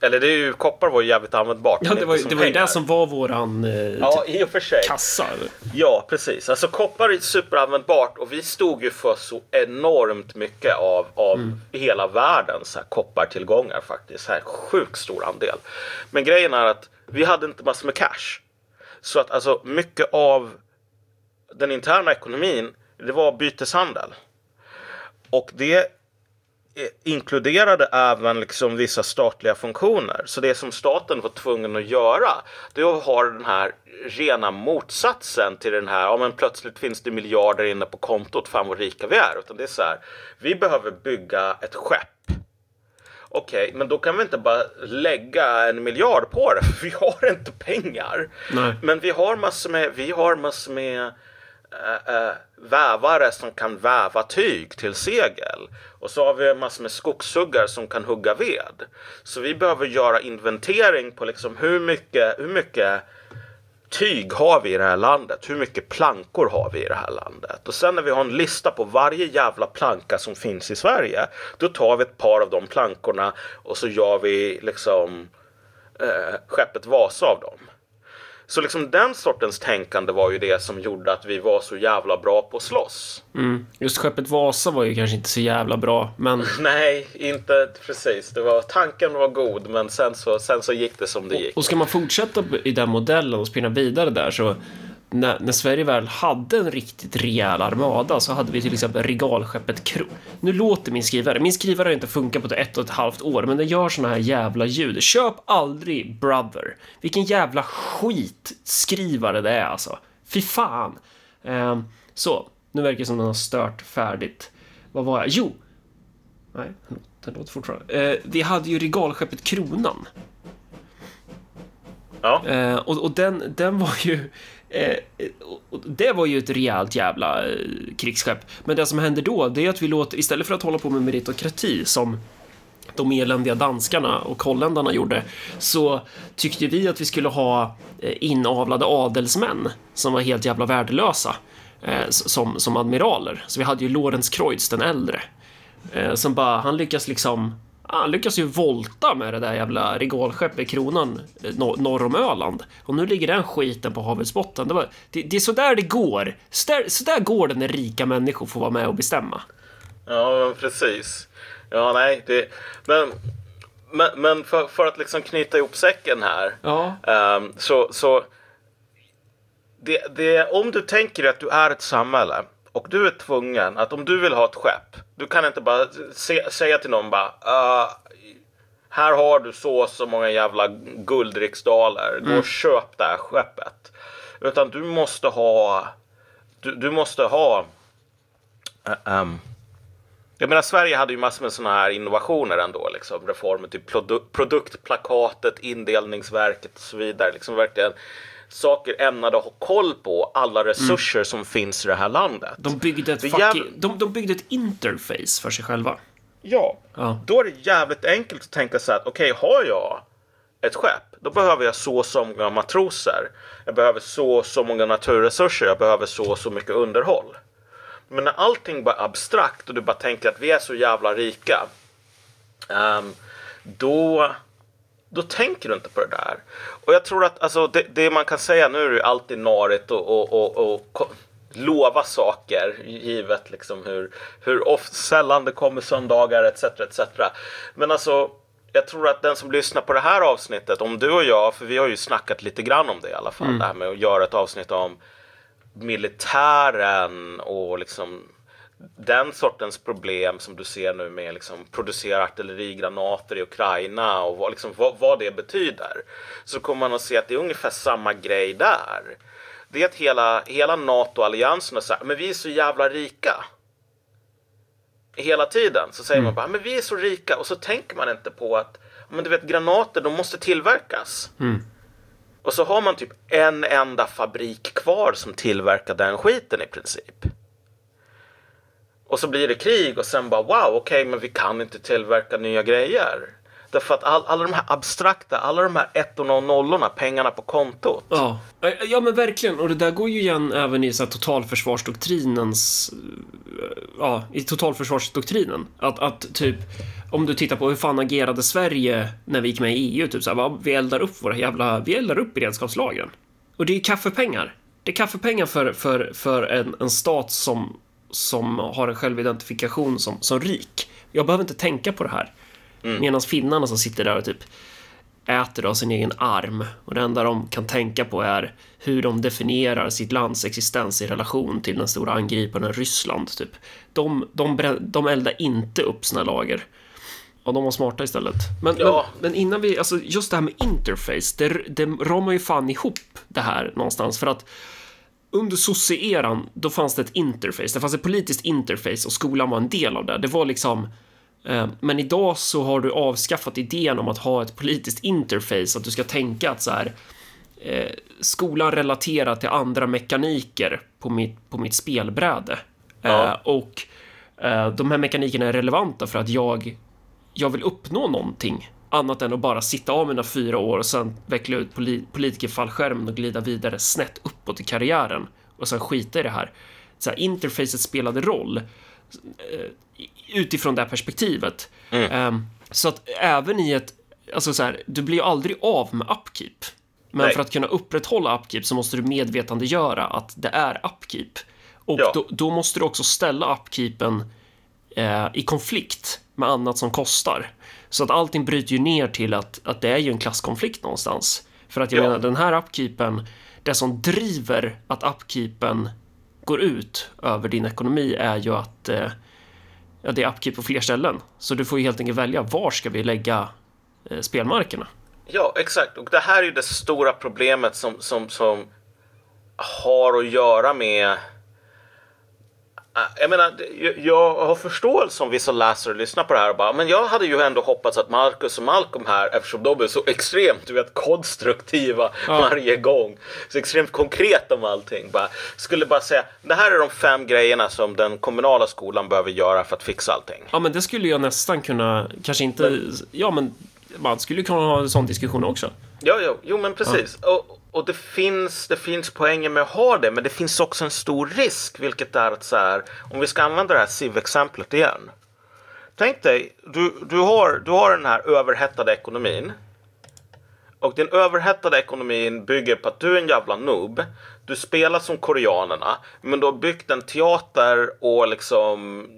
eller det är ju, koppar var ju jävligt användbart. Ja, det var, det var ju det som var våran eh, Ja, i och för sig. kassa. eller? Ja, precis. Alltså koppar är superanvändbart och vi stod ju för så enormt mycket av, av hela världens här, koppartillgångar faktiskt. Så här, sjukt stor andel. Men grejen är att vi hade inte massor med cash. Så att alltså mycket av den interna ekonomin, det var byteshandel. Och det eh, inkluderade även liksom vissa statliga funktioner. Så det som staten var tvungen att göra, det var att ha den här rena motsatsen till den här, ja men plötsligt finns det miljarder inne på kontot, fan vad rika vi är. Utan det är så här, vi behöver bygga ett skepp. Okej, men då kan vi inte bara lägga en miljard på det, för vi har inte pengar. Nej. Men vi har massor med, vi har massor med äh, äh, vävare som kan väva tyg till segel. Och så har vi massor med skogshuggare som kan hugga ved. Så vi behöver göra inventering på liksom hur mycket, hur mycket tyg har vi i det här landet? Hur mycket plankor har vi i det här landet? Och sen när vi har en lista på varje jävla planka som finns i Sverige. Då tar vi ett par av de plankorna och så gör vi liksom eh, skeppet Vasa av dem. Så liksom den sortens tänkande var ju det som gjorde att vi var så jävla bra på att slåss. Mm. Just skeppet Vasa var ju kanske inte så jävla bra, men... Nej, inte precis. Det var, tanken var god, men sen så, sen så gick det som det gick. Och ska man fortsätta i den modellen och spinna vidare där så när, när, Sverige väl hade en riktigt rejäl armada så hade vi till exempel regalskeppet Kro. Nu låter min skrivare, min skrivare har inte funkat på ett och ett halvt år, men den gör såna här jävla ljud. Köp aldrig Brother. Vilken jävla skitskrivare det är alltså. Fy fan. Eh, så, nu verkar det som den har stört färdigt. Vad var jag? Jo! Nej, den låter fortfarande. Eh, vi hade ju regalskeppet Kronan. Ja. Eh, och, och den, den var ju Eh, det var ju ett rejält jävla eh, krigsskepp. Men det som händer då, det är att vi låter, istället för att hålla på med meritokrati som de eländiga danskarna och holländarna gjorde, så tyckte vi att vi skulle ha eh, inavlade adelsmän som var helt jävla värdelösa som, som admiraler. Så vi hade ju Lorenz Kreutz den äldre som bara, han lyckas liksom han lyckas ju volta med det där jävla regalskeppet Kronan eh, norr om Öland. Och nu ligger den skiten på havets botten. Det, var, det, det är sådär det går. Sådär, sådär går det när rika människor får vara med och bestämma. Ja, precis. Ja, nej, det... Men, men, men för, för att liksom knyta ihop säcken här. Ja. Um, så... så det, det, om du tänker att du är ett samhälle och du är tvungen att om du vill ha ett skepp. Du kan inte bara se, säga till någon bara. Uh, här har du så så många jävla guldriksdaler. Gå mm. och köp det här skeppet. Utan du måste ha. Du, du måste ha. Uh, um, jag menar Sverige hade ju massor med sådana här innovationer ändå. Liksom, reformer till produ produktplakatet, indelningsverket och så vidare. Liksom verkligen saker ämnade att ha koll på alla resurser mm. som finns i det här landet. De byggde ett, fucking, de, de byggde ett interface för sig själva. Ja, ja. då är det jävligt enkelt att tänka så att okej, okay, har jag ett skepp, då behöver jag så och så många matroser. Jag behöver så och så många naturresurser. Jag behöver så och så mycket underhåll. Men när allting bara är abstrakt och du bara tänker att vi är så jävla rika. Um, då då tänker du inte på det där. Och jag tror att alltså, det, det man kan säga, nu är det ju alltid narigt och, och, och, och lova saker givet liksom hur, hur ofta, sällan det kommer söndagar etc. etc. Men alltså jag tror att den som lyssnar på det här avsnittet, om du och jag, för vi har ju snackat lite grann om det i alla fall, mm. det här med att göra ett avsnitt om militären och liksom den sortens problem som du ser nu med liksom producera artillerigranater i Ukraina och vad, liksom, vad, vad, det betyder. Så kommer man att se att det är ungefär samma grej där. Det är att hela, hela NATO-alliansen säger men vi är så jävla rika. Hela tiden så säger mm. man bara, men vi är så rika och så tänker man inte på att men du vet granater, de måste tillverkas. Mm. Och så har man typ en enda fabrik kvar som tillverkar den skiten i princip. Och så blir det krig och sen bara wow, okej, okay, men vi kan inte tillverka nya grejer. Därför att all, alla de här abstrakta, alla de här ettorna och nollorna, pengarna på kontot. Ja, ja men verkligen. Och det där går ju igen även i så här, totalförsvarsdoktrinens... Eh, ja, i totalförsvarsdoktrinen. Att, att typ, om du tittar på hur fan agerade Sverige när vi gick med i EU, typ så här, vi eldar upp våra jävla, vi eldar upp beredskapslagren. Och det är ju kaffepengar. Det är kaffepengar för, för, för en, en stat som som har en självidentifikation som, som rik. Jag behöver inte tänka på det här. Mm. Medan finnarna som sitter där och typ äter av sin egen arm och det enda de kan tänka på är hur de definierar sitt lands existens i relation till den stora angriparen Ryssland. Typ. De, de, de eldar inte upp sina lager. Ja, de var smarta istället. Men, ja. men, men, innan vi, alltså just det här med interface, det, det ramar ju fan ihop det här någonstans för att under sosse-eran, då fanns det ett interface. Det fanns ett politiskt interface och skolan var en del av det. Det var liksom eh, men idag så har du avskaffat idén om att ha ett politiskt interface, att du ska tänka att så här, eh, skolan relaterar till andra mekaniker på mitt, på mitt spelbräde. Ja. Eh, och de här mekanikerna är relevanta för att jag, jag vill uppnå någonting annat än att bara sitta av mina fyra år och sen veckla ut poli politikerfallskärmen och glida vidare snett uppåt i karriären och sen skita i det här. Så här, interfacet spelade roll eh, utifrån det här perspektivet. Eh, så att även i ett, alltså så här, du blir ju aldrig av med upkeep. Men Nej. för att kunna upprätthålla upkeep så måste du medvetandegöra att det är upkeep. Och Ja. då, då måste du också ställa upkeepen eh, i konflikt med annat som kostar. Så att allting bryter ju ner till att, att det är ju en klasskonflikt någonstans. För att jag Ja. menar, den här upkeepen, det som driver att upkeepen går ut över din ekonomi är ju att eh, ja, det är upkeep på fler ställen. Så du får ju helt enkelt välja var ska vi lägga eh, spelmarkerna. Ja, exakt. Och det här är ju det stora problemet som, som, som har att göra med... Ah, Jag menar, jag har förståelse om vissa läsare lyssnar på det här och bara, men jag hade ju ändå hoppats att Marcus och Malcolm här, eftersom de är så extremt, du vet, konstruktiva varje gång, så extremt konkreta om allting, bara, skulle bara säga, det här är de fem grejerna som den kommunala skolan behöver göra för att fixa allting. Ja, men det skulle jag nästan kunna, kanske inte, ja men man skulle kunna ha en sån diskussion också. Ja, ja, jo men precis. Och, och det, finns, det finns poänger med att ha det, men det finns också en stor risk, vilket är att så här, om vi ska använda det här SIV-exemplet igen. Tänk dig, du, du, har, du har den här överhettade ekonomin. Och den överhettade ekonomin bygger på att du är en jävla noob. Du spelar som koreanerna, men du har byggt en teater och liksom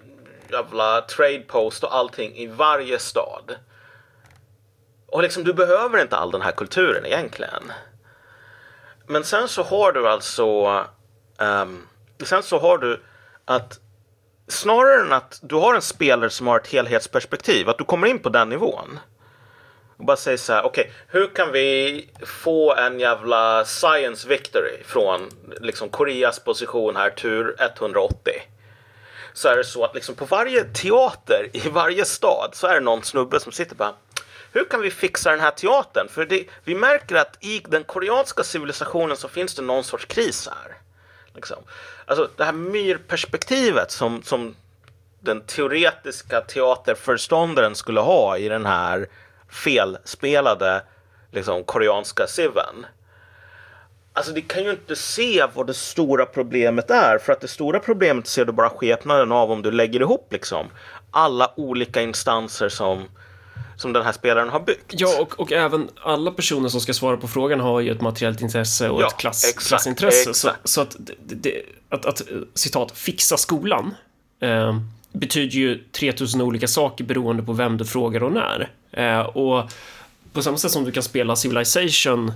jävla trade post och allting i varje stad. Och liksom, du behöver inte all den här kulturen egentligen. Men sen så har du alltså... um, sen så har du att snarare än att du har en spelare som har ett helhetsperspektiv, att du kommer in på den nivån. Och bara säger så här, okej, hur kan vi få en jävla science victory från liksom Koreas position här, tur 180? Så är det så att liksom på varje teater i varje stad så är det någon snubbe som sitter bara hur kan vi fixa den här teatern? För det, vi märker att i den koreanska civilisationen så finns det någon sorts kris här. Liksom. Alltså det här myrperspektivet som, som den teoretiska teaterförståndaren skulle ha i den här felspelade liksom, koreanska civen. Alltså det kan ju inte se vad det stora problemet är för att det stora problemet ser du bara skepnaden av om du lägger ihop liksom alla olika instanser som, som den här spelaren har byggt. Ja, och, och även alla personer som ska svara på frågan har ju ett materiellt intresse och Ja, ett klass, exakt, klassintresse. Så, exakt. så att, det, att, att, citat, fixa skolan eh, betyder ju 3000 olika saker beroende på vem du frågar och när. Eh, och på samma sätt som du kan spela Civilization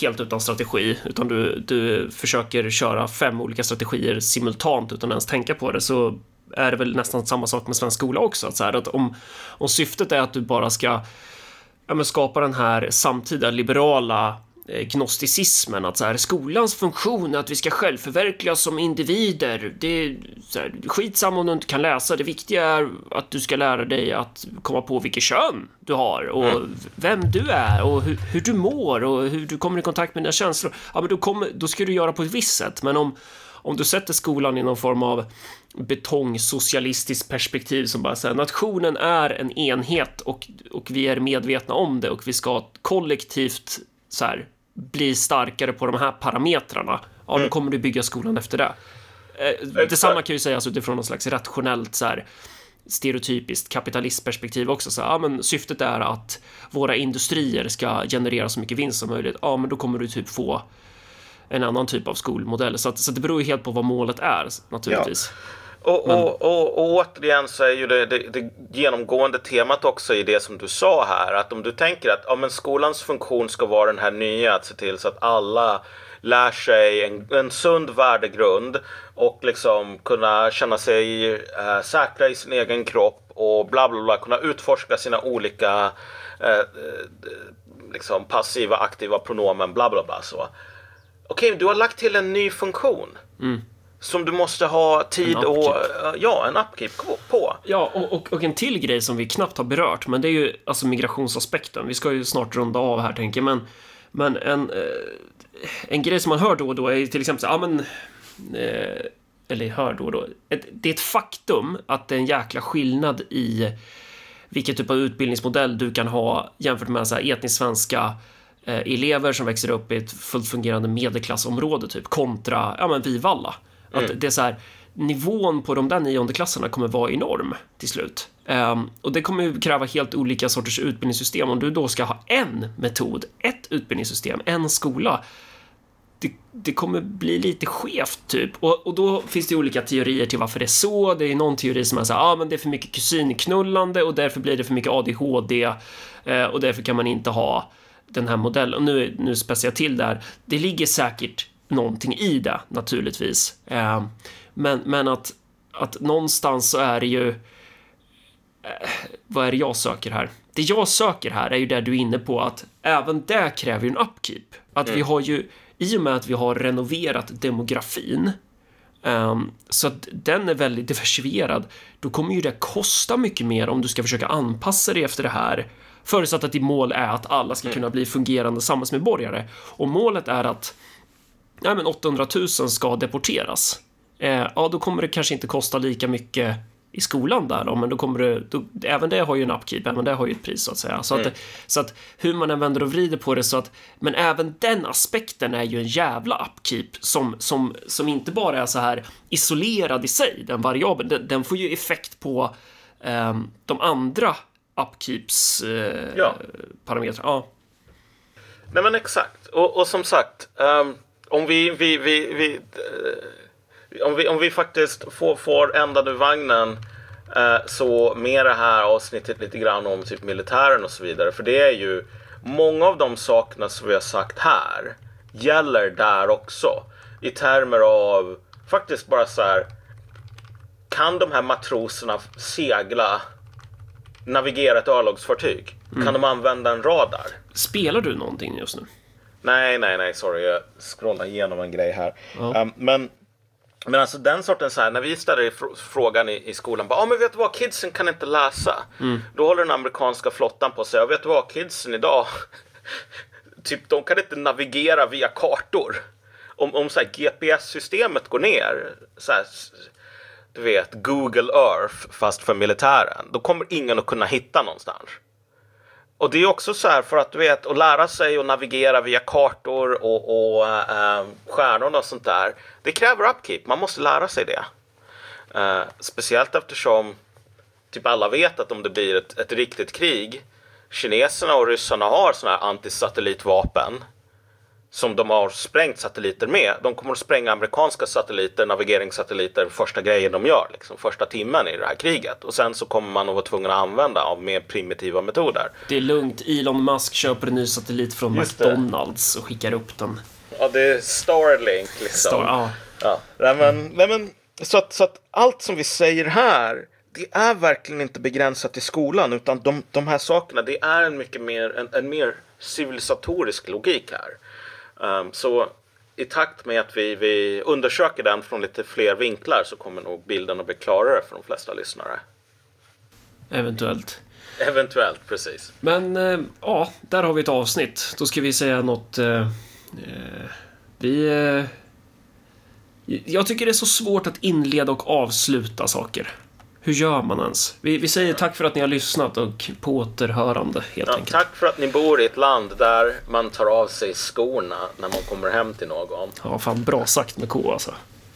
helt utan strategi, utan du, du försöker köra fem olika strategier simultant utan ens tänka på det, så är det väl nästan samma sak med svensk skola också. Att så här, att om, om syftet är att du bara ska ja, skapa den här samtida liberala eh, gnosticismen, att så här, skolans funktion är att vi ska självförverkligas som individer. Det är så här, skitsamma om du inte kan läsa, det viktiga är att du ska lära dig att komma på vilket kön du har och vem du är och hur, hur du mår och hur du kommer i kontakt med dina känslor. Ja, men då, kommer, då ska du göra på ett visst sätt, men om om du sätter skolan i någon form av betongsocialistiskt perspektiv som bara säger nationen är en enhet och, och vi är medvetna om det och vi ska kollektivt så här, bli starkare på de här parametrarna. Ja, då kommer du bygga skolan efter det. Eh, detsamma kan ju sägas utifrån någon slags rationellt så här, stereotypiskt kapitalistperspektiv också. Så, ja, men syftet är att våra industrier ska generera så mycket vinst som möjligt. Ja, men då kommer du typ få en annan typ av skolmodell. Så, att, så att det beror ju helt på vad målet är naturligtvis. Och, och, och, och återigen så är ju det, det, det genomgående temat också i det som du sa här. Att om du tänker att ja, men skolans funktion ska vara den här nya, att se till så att alla lär sig en, en sund värdegrund och liksom kunna känna sig eh, säkra i sin egen kropp och bla bla bla, kunna utforska sina olika eh, eh, liksom passiva, aktiva pronomen, bla bla bla så. Okej, du har lagt till en ny funktion. Som du måste ha tid och... eh, Ja, en upkeep på-. Ja, och, och, och en till grej som vi knappt har berört, men det är ju alltså migrationsaspekten. Vi ska ju snart runda av här, tänker jag, men, men en, eh, en grej som man hör då och då är till exempel så, ja men, eh, eller hör då och då, det är ett faktum att det är en jäkla skillnad i vilken typ av utbildningsmodell du kan ha jämfört med så här etniskt svenska elever som växer upp i ett fullt fungerande medelklassområde typ kontra ja, men Vivalla. Att det är så här, nivån på de där niondeklasserna kommer vara enorm till slut. Ehm, och det kommer ju kräva helt olika sorters utbildningssystem. Om du då ska ha en metod, ett utbildningssystem, en skola, det, det kommer bli lite skevt typ. Och, och då finns det olika teorier till varför det är så. Det är någon teori som är så här, ah, men det är för mycket kusinknullande och därför blir det för mycket ADHD eh, och därför kan man inte ha den här modellen. Och nu, nu spetsar jag till där. Det ligger säkert någonting i det naturligtvis. Eh, men, men att, att någonstans så är det ju eh, vad är det jag söker här? Det jag söker här är ju det du är inne på att även det kräver ju en upkeep. Att vi har ju, i och med att vi har renoverat demografin ehm, så att den är väldigt diversifierad, då kommer ju det kosta mycket mer om du ska försöka anpassa dig efter det här. Förutsatt att ditt mål är att alla ska kunna bli fungerande samhällsmedborgare. Och målet är att ja, men 800 000 ska deporteras. Eh, ja, då kommer det kanske inte kosta lika mycket i skolan där då, men då kommer det, då, även det har ju en upkeep, även det har ju ett pris så att säga. Så, att, så att hur man än vänder och vrider på det så att, men även den aspekten är ju en jävla upkeep som, som, som inte bara är så här isolerad i sig, den variabeln, den, den får ju effekt på ehm, de andra upkeeps eh, Ja. parametrar. Ja. Nej men exakt. Och, och som sagt, ehm, om vi, vi, vi, vi eh, om vi, om vi faktiskt får, får ändan ur vagnen eh, så med det här avsnittet lite grann om typ militären och så vidare. För det är ju många av de sakerna som vi har sagt här gäller där också. I termer av faktiskt bara så här. Kan de här matroserna segla, navigera ett örlogsfartyg? Kan de använda en radar? Spelar du någonting just nu? Nej, nej, nej, sorry. Jag scrollar igenom en grej här. Ja. Um, men, men alltså den sorten så här, när vi ställer fr- frågan i, i skolan, bara, ah, men vet du vad, kidsen kan inte läsa. Då håller den amerikanska flottan på att säga, vet du vad, kidsen idag, typ de kan inte navigera via kartor. Om, om så GPS-systemet går ner, så här, du vet, Google Earth fast för militären, då kommer ingen att kunna hitta någonstans. Och det är också så här för att du vet att lära sig att navigera via kartor och, och äh, stjärnor och sånt där. Det kräver upkeep. Man måste lära sig det. Eh, speciellt eftersom typ alla vet att om det blir ett, ett riktigt krig. Kineserna och ryssarna har såna här antisatellitvapen. Som de har sprängt satelliter med. De kommer att spränga amerikanska satelliter, navigeringssatelliter första grejen de gör. Liksom, första timmen i det här kriget. Och sen så kommer man att vara tvungen att använda av mer primitiva metoder. Det är lugnt, Elon Musk köper en ny satellit från Just det. McDonalds och skickar upp den. Ja, det är Starlink liksom. Star, ja. Ja. Nej, men, nej, men, så, att, så att allt som vi säger här, det är verkligen inte begränsat till skolan, utan de, de här sakerna, det är en mycket mer, en, en mer civilisatorisk logik här. Ehm, så i takt med att vi, vi undersöker den från lite fler vinklar så kommer nog bilden att bli klarare för de flesta lyssnare. Eventuellt. Eventuellt, precis. Men eh, ja, där har vi ett avsnitt. Då ska vi säga något... Eh, vi... Eh, jag tycker det är så svårt att inleda och avsluta saker. Hur gör man ens? Vi, vi säger tack för att ni har lyssnat och på återhörande helt Ja, enkelt. tack för att ni bor i ett land där man tar av sig skorna när man kommer hem till någon. Ja, fan bra sagt med K alltså.